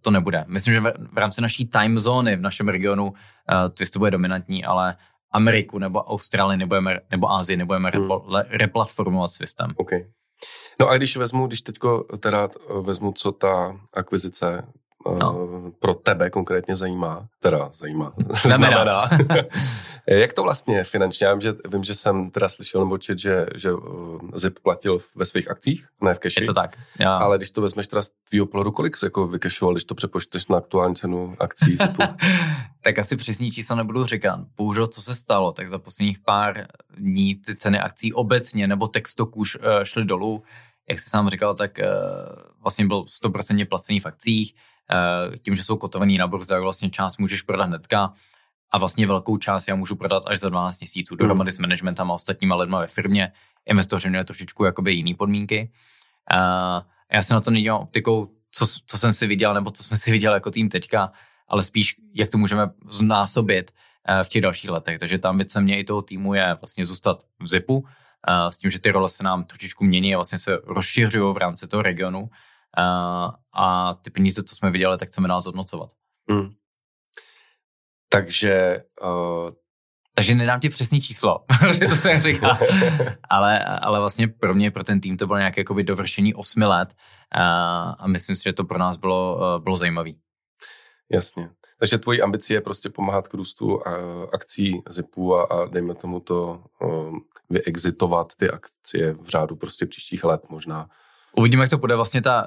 Speaker 2: to nebude. Myslím, že v rámci naší time zóny v našem regionu Twist to bude dominantní, ale Ameriku nebo Austrálii nebudeme, nebo Ázii nebudeme hmm. replatformovat s Twistem.
Speaker 1: Okay. No a když vezmu, když teďko teda vezmu, co ta akvizice no. pro tebe konkrétně zajímá, teda zajímá, [laughs] znamená. [laughs] Jak to vlastně finančně? Já vím že, vím, že jsem teda slyšel nebo čet, že, že ZIP platil ve svých akcích, ne v keši.
Speaker 2: Je to tak. Já.
Speaker 1: Ale když to vezmeš teda z tvýho pohledu, kolik se jako vykešoval, když to přepočteš na aktuální cenu akcí ZIPu? [laughs]
Speaker 2: tak asi přesný číslo nebudu říkat. Bohužel, co se stalo, tak za posledních pár dní ty ceny akcí obecně nebo textoků šly dolů. Jak jsi sám říkal, tak vlastně byl 100% placený v akcích Eh, tím, že jsou kotovaný na burze, tak vlastně část můžeš prodat hnedka a vlastně velkou část já můžu prodat až za 12 měsíců hmm. dohromady mm. s managementem a ostatníma lidma ve firmě. Investoři měli trošičku jakoby jiný podmínky. Uh, já se na to nedívám optikou, co, co jsem si viděl, nebo co jsme si viděli jako tým teďka, ale spíš, jak to můžeme znásobit uh, v těch dalších letech. Takže tam ambice mě i toho týmu je vlastně zůstat v ZIPu, uh, s tím, že ty role se nám trošičku mění a vlastně se rozšiřují v rámci toho regionu a, a ty peníze, co jsme viděli, tak chceme dál zhodnocovat. Hmm.
Speaker 1: Takže... Uh...
Speaker 2: Takže nedám ti přesný číslo, [laughs] že to se říká. [laughs] ale, ale vlastně pro mě, pro ten tým to bylo nějaké jakoby dovršení osmi let a, a myslím si, že to pro nás bylo, bylo zajímavé.
Speaker 1: Jasně. Takže tvojí ambicí je prostě pomáhat k růstu akcí ZIPu a, a dejme tomu to um, vyexitovat ty akcie v řádu prostě příštích let možná.
Speaker 2: Uvidíme, jak to bude vlastně ta,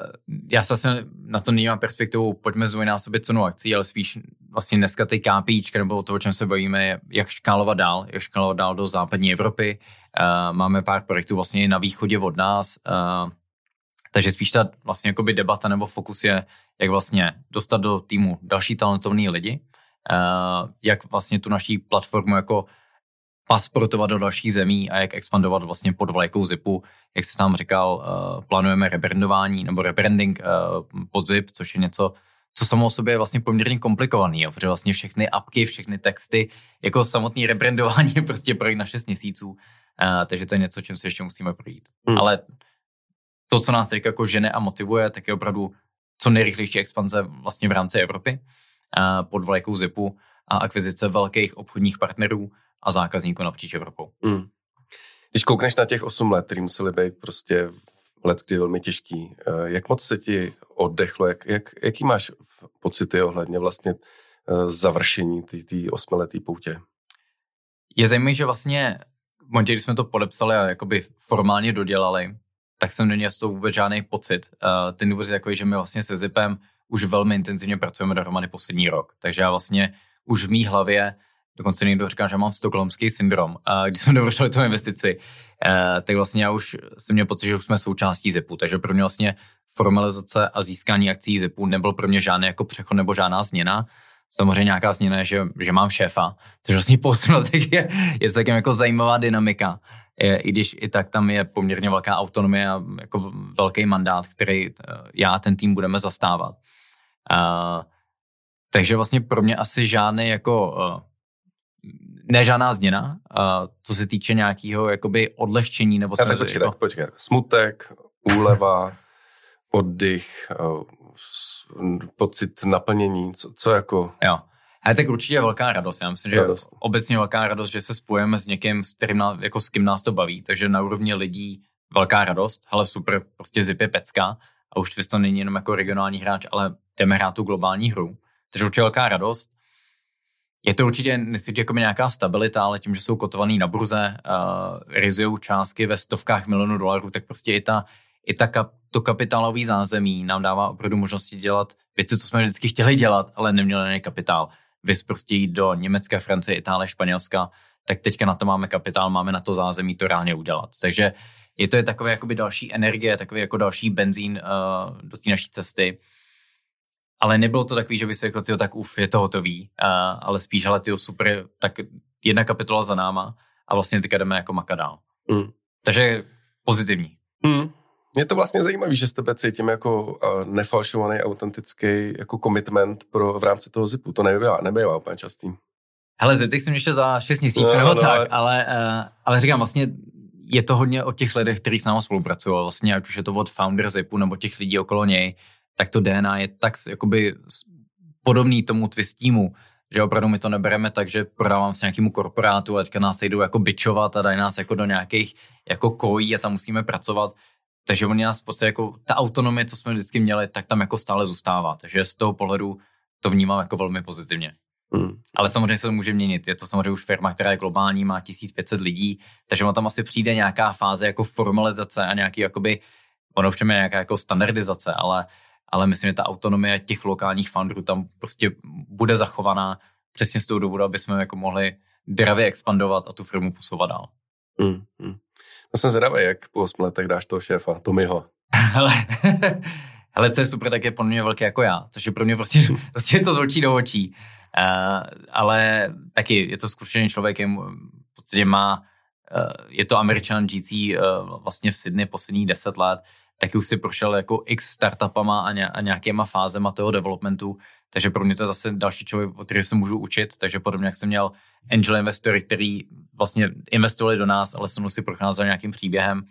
Speaker 2: já se vlastně na to nemám perspektivu, pojďme zdvojnásobit cenu akcí, ale spíš vlastně dneska ty KPIčka, nebo to, o čem se bavíme, jak škálovat dál, jak škálovat dál do západní Evropy. Uh, máme pár projektů vlastně na východě od nás, uh, takže spíš ta vlastně jakoby debata nebo fokus je, jak vlastně dostat do týmu další talentovní lidi, uh, jak vlastně tu naší platformu jako pasportovat do dalších zemí a jak expandovat vlastně pod vlajkou ZIPu. Jak jsi sám říkal, uh, plánujeme rebrandování nebo rebranding uh, pod ZIP, což je něco, co samo o sobě je vlastně poměrně komplikovaný, jo, protože vlastně všechny apky, všechny texty, jako samotný rebrandování je prostě projít na 6 měsíců, uh, takže to je něco, čím se ještě musíme projít. Hmm. Ale to, co nás teď jako žene a motivuje, tak je opravdu co nejrychlejší expanze vlastně v rámci Evropy uh, pod vlajkou ZIPu a akvizice velkých obchodních partnerů, a zákazníků napříč Evropou. Mm.
Speaker 1: Když koukneš na těch 8 let, který museli být prostě let, kdy velmi těžký, eh, jak moc se ti oddechlo, jak, jak, jaký máš pocity ohledně vlastně eh, završení té osmiletý poutě?
Speaker 2: Je zajímavé, že vlastně v momentě, kdy jsme to podepsali a jakoby formálně dodělali, tak jsem neměl z toho vůbec žádný pocit. Uh, ten důvod je takový, že my vlastně se Zipem už velmi intenzivně pracujeme dohromady poslední rok. Takže já vlastně už v mý hlavě dokonce někdo říká, že mám stokholmský syndrom. A když jsme dovršili tu investici, eh, tak vlastně já už jsem měl pocit, že už jsme součástí ZIPu, takže pro mě vlastně formalizace a získání akcí ZIPu nebyl pro mě žádný jako přechod nebo žádná změna. Samozřejmě nějaká změna je, že, že mám šéfa, což vlastně po letech [laughs] je, je celkem jako zajímavá dynamika. Je, I když i tak tam je poměrně velká autonomie a jako velký mandát, který eh, já a ten tým budeme zastávat. Uh, takže vlastně pro mě asi žádný jako ne žádná změna, uh, co se týče nějakého jakoby odlehčení nebo...
Speaker 1: Já tak počkej, jako... tak počkej. Smutek, úleva, [laughs] oddych, uh, pocit naplnění, co, co jako...
Speaker 2: Jo. Ale tak určitě velká radost. Já myslím, že radost. obecně velká radost, že se spojíme s někým, s kterým jako s kým nás to baví. Takže na úrovni lidí velká radost, ale super, prostě zip je pecka a už to není jenom jako regionální hráč, ale jdeme hrát tu globální hru. Takže určitě velká radost. Je to určitě, nechci jako nějaká stabilita, ale tím, že jsou kotovaný na burze, uh, rizují částky ve stovkách milionů dolarů, tak prostě i, ta, i ta kap, to kapitálový zázemí nám dává opravdu možnosti dělat věci, co jsme vždycky chtěli dělat, ale neměli na kapitál. Vys prostě jít do Německa, Francie, Itálie, Španělska, tak teďka na to máme kapitál, máme na to zázemí to reálně udělat. Takže je to je takové jakoby další energie, takový jako další benzín uh, do té naší cesty ale nebylo to takový, že by se jako, tyjo, tak uf, je to hotový, uh, ale spíš, ale tyjo, super, tak jedna kapitola za náma a vlastně teďka jdeme jako maka dál. Mm. Takže pozitivní.
Speaker 1: Mm. Je to vlastně zajímavé, že s tebe cítím jako uh, nefalšovaný, autentický jako commitment pro, v rámci toho zipu. To nebývá, nebývá úplně častý.
Speaker 2: Hele, zeptej jsem ještě za 6 měsíců no, nebo no, tak, ale, uh, ale říkám vlastně, je to hodně o těch lidech, kteří s námi spolupracují. Vlastně, ať už je to od founder Zipu nebo těch lidí okolo něj, tak to DNA je tak jakoby podobný tomu Twistímu, že opravdu my to nebereme tak, že prodávám s nějakému korporátu a teďka nás jdou jako bičovat a dají nás jako do nějakých jako kojí a tam musíme pracovat. Takže oni nás v podstatě jako ta autonomie, co jsme vždycky měli, tak tam jako stále zůstává. Takže z toho pohledu to vnímám jako velmi pozitivně. Hmm. Ale samozřejmě se to může měnit. Je to samozřejmě už firma, která je globální, má 1500 lidí, takže tam asi přijde nějaká fáze jako formalizace a nějaký jakoby, ono už je nějaká jako standardizace, ale, ale myslím, že ta autonomie těch lokálních founderů tam prostě bude zachovaná přesně z toho důvodu, aby jsme jako mohli dravě expandovat a tu firmu posouvat dál. Hmm.
Speaker 1: Hmm. No jsem zvědavý, jak po 8 letech dáš toho šéfa, Tomiho. [laughs]
Speaker 2: Hele, [laughs] hele, co je super, tak je pro mě velký jako já, což je pro mě prostě, [laughs] prostě je to z očí do očí. Uh, ale taky je to zkušený člověk, je, v podstatě má, uh, je to američan GC uh, vlastně v Sydney posledních deset let, taky už si prošel jako x startupama a, ně, a nějakýma fázema toho developmentu, takže pro mě to je zase další člověk, o který se můžu učit, takže podobně jak jsem měl angel investory, který vlastně investovali do nás, ale se mnou si procházel nějakým příběhem,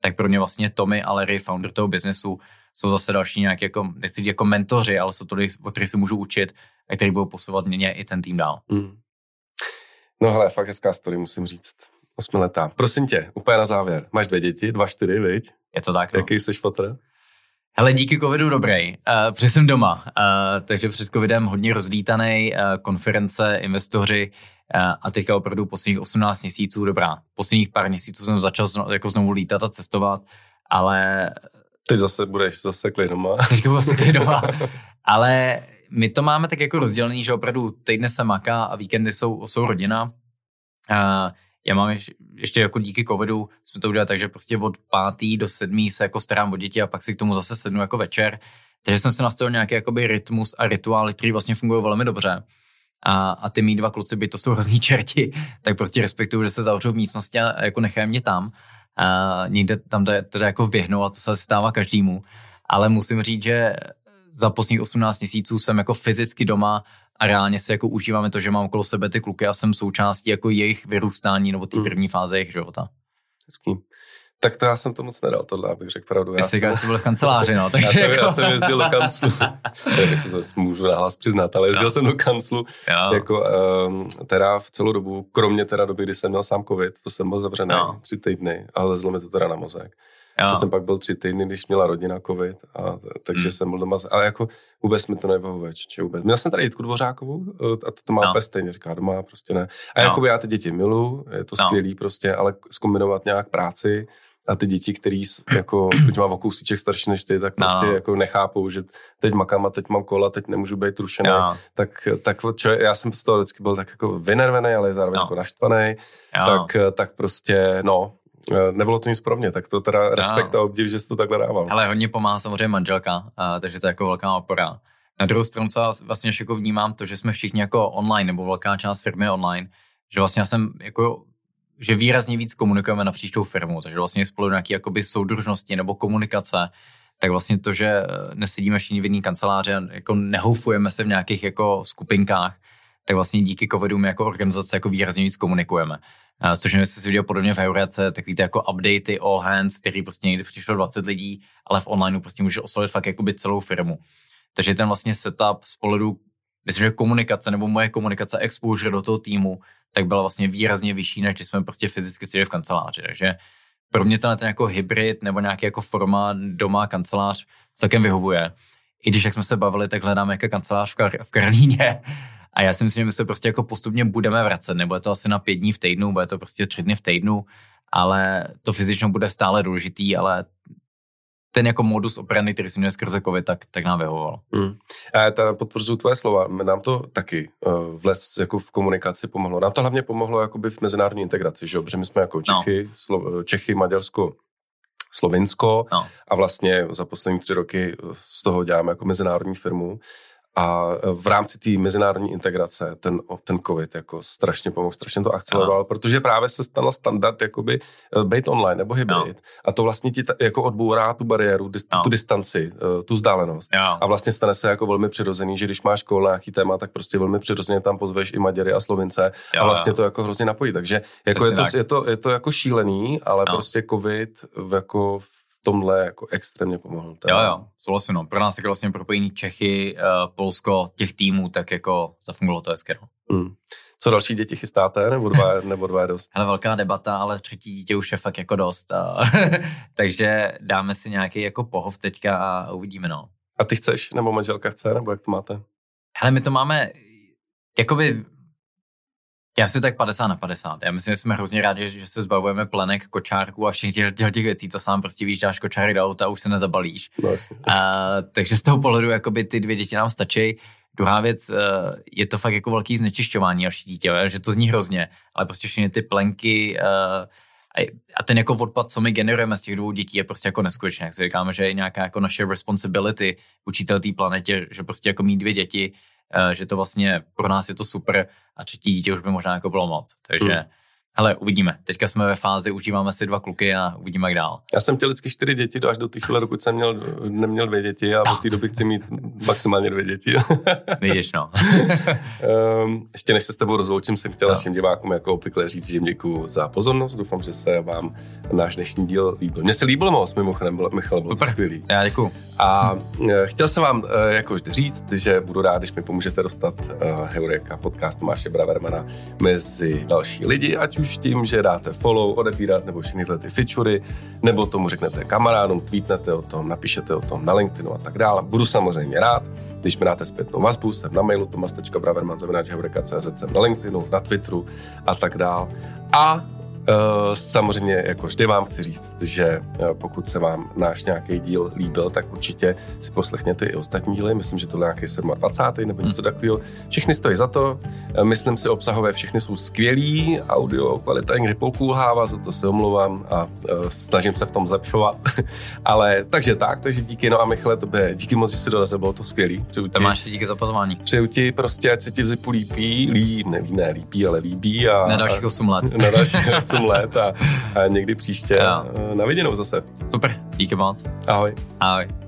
Speaker 2: tak pro mě vlastně Tommy a Larry, founder toho biznesu, jsou zase další nějaké jako, nechci jako mentoři, ale jsou to lidi, o kterých se můžu učit a který budou posouvat mě i ten tým dál. Mm.
Speaker 1: No hele, fakt hezká story, musím říct. Osmiletá. Prosím tě, úplně na závěr. Máš dvě děti, dva, čtyři, viď?
Speaker 2: Je to tak.
Speaker 1: No. Jaký jsi fotr?
Speaker 2: Hele, díky covidu dobrý, uh, protože jsem doma, uh, takže před covidem hodně rozlítaný, uh, konference, investoři uh, a teďka opravdu posledních 18 měsíců, dobrá, posledních pár měsíců jsem začal zno, jako znovu lítat a cestovat, ale...
Speaker 1: Teď zase budeš zaseklý doma. [laughs]
Speaker 2: Teďka budu zaseklý doma, [laughs] ale my to máme tak jako rozdělený, že opravdu týdne se maká a víkendy jsou, jsou rodina. Uh, já mám ještě, ještě jako díky covidu jsme to udělali tak, že prostě od pátý do sedmý se jako starám o děti a pak si k tomu zase sednu jako večer. Takže jsem si nastavil nějaký jakoby rytmus a rituály, který vlastně fungují velmi dobře. A, a ty mý dva kluci, by to jsou hrozný čerti, tak prostě respektuju, že se zavřou v místnosti a jako nechají mě tam. A někde tam teda jako vběhnou a to se stává každému. Ale musím říct, že za posledních 18 měsíců jsem jako fyzicky doma a reálně se jako užíváme to, že mám okolo sebe ty kluky a jsem součástí jako jejich vyrůstání nebo té hmm. první fáze jejich života.
Speaker 1: Hezký. Tak to já jsem to moc nedal, tohle, abych řekl pravdu.
Speaker 2: Já Ty jsi byl v kanceláři, no. [laughs]
Speaker 1: Takže já, jsem, jako... já jsem jezdil do kanclu, [laughs] nevím, jestli to můžu nahlas přiznat, ale jezdil jo. jsem do kanclu, jako um, teda v celou dobu, kromě teda doby, kdy jsem měl sám covid, to jsem byl zavřený jo. tři týdny, ale lezlo mi to teda na mozek. Jo. To jsem pak byl tři týdny, když měla rodina covid, a, takže hmm. jsem byl doma, ale jako vůbec mi to nevyhovuje, či vůbec. Měl jsem tady Jitku Dvořákovou a to, to má no. stejně, říká doma prostě ne. A no. jakoby já ty děti milu, je to no. skvělý prostě, ale zkombinovat nějak práci, a ty děti, který jako, [coughs] teď mám o kousíček starší než ty, tak prostě no. jako nechápou, že teď makám a teď mám kola, teď nemůžu být rušený, no. tak, tak čo, já jsem z toho vždycky byl tak jako vynervený, ale zároveň no. jako naštvaný, tak, tak prostě, no, Eh, nebylo to nic pro mě, tak to teda respekt no. a obdiv, že jsi to takhle dával.
Speaker 2: Ale hodně pomáhá samozřejmě manželka, a, takže to je jako velká opora. Na druhou stranu co vlastně jako vnímám to, že jsme všichni jako online, nebo velká část firmy online, že vlastně já jsem jako že výrazně víc komunikujeme napříč tou firmou, takže vlastně spolu nějaké jakoby soudružnosti nebo komunikace, tak vlastně to, že nesedíme všichni v jedné kanceláři a jako nehoufujeme se v nějakých jako skupinkách, tak vlastně díky covidu my jako organizace jako výrazně víc komunikujeme. Což nevím, jestli si viděl podobně v Eurace, takový ty jako updaty all hands, který prostě někdy přišlo 20 lidí, ale v onlineu prostě může oslovit fakt jakoby celou firmu. Takže ten vlastně setup z pohledu, myslím, že komunikace nebo moje komunikace, exposure do toho týmu, tak byla vlastně výrazně vyšší, než když jsme prostě fyzicky seděli v kanceláři. Takže pro mě ten, ten jako hybrid nebo nějaký jako forma doma kancelář celkem vyhovuje. I když, jak jsme se bavili, tak hledáme jako kancelář v, Kar- v Karlíně, a já si myslím, že my se prostě jako postupně budeme vracet. Nebude to asi na pět dní v týdnu, bude to prostě tři dny v týdnu, ale to fyzično bude stále důležitý, ale ten jako modus operandi, který jsem měl skrze COVID, tak, tak nám vyhovoval. Hmm.
Speaker 1: A ta potvrzuju tvoje slova. Nám to taky uh, v les, jako v komunikaci pomohlo. Nám to hlavně pomohlo jakoby v mezinárodní integraci, že? protože my jsme jako no. Čechy, no. Slo, Čechy, Maďarsko, Slovinsko no. a vlastně za poslední tři roky z toho děláme jako mezinárodní firmu A v rámci té mezinárodní integrace ten, ten COVID jako strašně pomohl, strašně to akceleroval, no. protože právě se stal standard jakoby eh, být online nebo hybrid. No. A to vlastně ti ta, jako odbourá tu bariéru, dis, no. tu distanci, eh, tu vzdálenost. No. A vlastně stane se jako velmi přirozený, že když máš škol nějaký téma, tak prostě velmi přirozeně tam pozveš i Maďary a Slovince jo, a vlastně jo. to jako hrozně napojí. Takže jako je, to, je, to, je to jako šílený, ale no. prostě COVID v jako v tomhle jako extrémně pomohl.
Speaker 2: Teda. Jo, jo, souhlasím. No. Pro nás tak vlastně propojení Čechy, uh, Polsko, těch týmů, tak jako zafungovalo to hezké. No. Hmm.
Speaker 1: Co další děti chystáte, nebo dva, [laughs] nebo dva je dost?
Speaker 2: Ale velká debata, ale třetí dítě už je fakt jako dost. A [laughs] takže dáme si nějaký jako pohov teďka a uvidíme, no.
Speaker 1: A ty chceš, nebo manželka chce, nebo jak to máte?
Speaker 2: Hele, my to máme, jakoby já si tak 50 na 50. Já myslím, že jsme hrozně rádi, že se zbavujeme plenek, kočárku a všech těch, těch, těch věcí. To sám prostě víš, dáš kočáry do auta a už se nezabalíš.
Speaker 1: No,
Speaker 2: a, takže z toho pohledu jakoby ty dvě děti nám stačí. Druhá věc, eh, je to fakt jako velký znečišťování až dítě, že to zní hrozně, ale prostě všechny ty plenky eh, a ten jako odpad, co my generujeme z těch dvou dětí, je prostě jako neskutečné. Jak si říkáme, že je nějaká jako naše responsibility učitel té planetě, že prostě jako mít dvě děti, že to vlastně pro nás je to super a třetí dítě už by možná jako bylo moc. Takže hmm. Hele, uvidíme. Teďka jsme ve fázi, užíváme si dva kluky a uvidíme, jak dál.
Speaker 1: Já jsem chtěl vždycky čtyři děti, až do té chvíle, dokud jsem měl, neměl dvě děti a od té doby chci mít maximálně dvě děti. [laughs]
Speaker 2: Vidíš, no.
Speaker 1: um, [laughs] ještě než se s tebou rozloučím, jsem chtěl no. našim divákům jako obvykle říct, že jim děkuji za pozornost. Doufám, že se vám náš dnešní díl líbil. Mně se líbil moc, mimochodem, Michal, byl Super. skvělý.
Speaker 2: Já děkuji.
Speaker 1: A eh, chtěl jsem vám eh, jako vždy říct, že budu rád, když mi pomůžete dostat uh, Heureka podcast Tomáše Bravermana mezi další lidi, ať už tím, že dáte follow, odebírat nebo všechny ty featurey, nebo tomu řeknete kamarádům, tweetnete o tom, napíšete o tom na LinkedInu a tak dále. Budu samozřejmě rád, když mi dáte zpětnou vazbu, jsem na mailu tomas.braverman.cz, jsem na LinkedInu, na Twitteru a tak dále. A samozřejmě, jako vždy vám chci říct, že eh, pokud se vám náš nějaký díl líbil, tak určitě si poslechněte i ostatní díly. Myslím, že to je nějaký 27. nebo něco hmm. takového. Všechny stojí za to. Eh, myslím si, obsahové všechny jsou skvělý. Audio kvalita někdy pokulhává, za to se omlouvám a snažím se v tom zlepšovat. [laughs] Ale takže tak, takže díky. No a Michale, tobě díky moc, že jsi dorazil, bylo to skvělý.
Speaker 2: Přeju ti, máš díky za pozvání.
Speaker 1: Přeju ti prostě, ať se ti v zipu lípí, lí, ne, ne lípí, ale líbí. A,
Speaker 2: na dalších 8 let. [laughs]
Speaker 1: Na dalších 8 [laughs] let a, a někdy příště jo. na viděnou zase.
Speaker 2: Super, díky moc.
Speaker 1: Ahoj.
Speaker 2: Ahoj.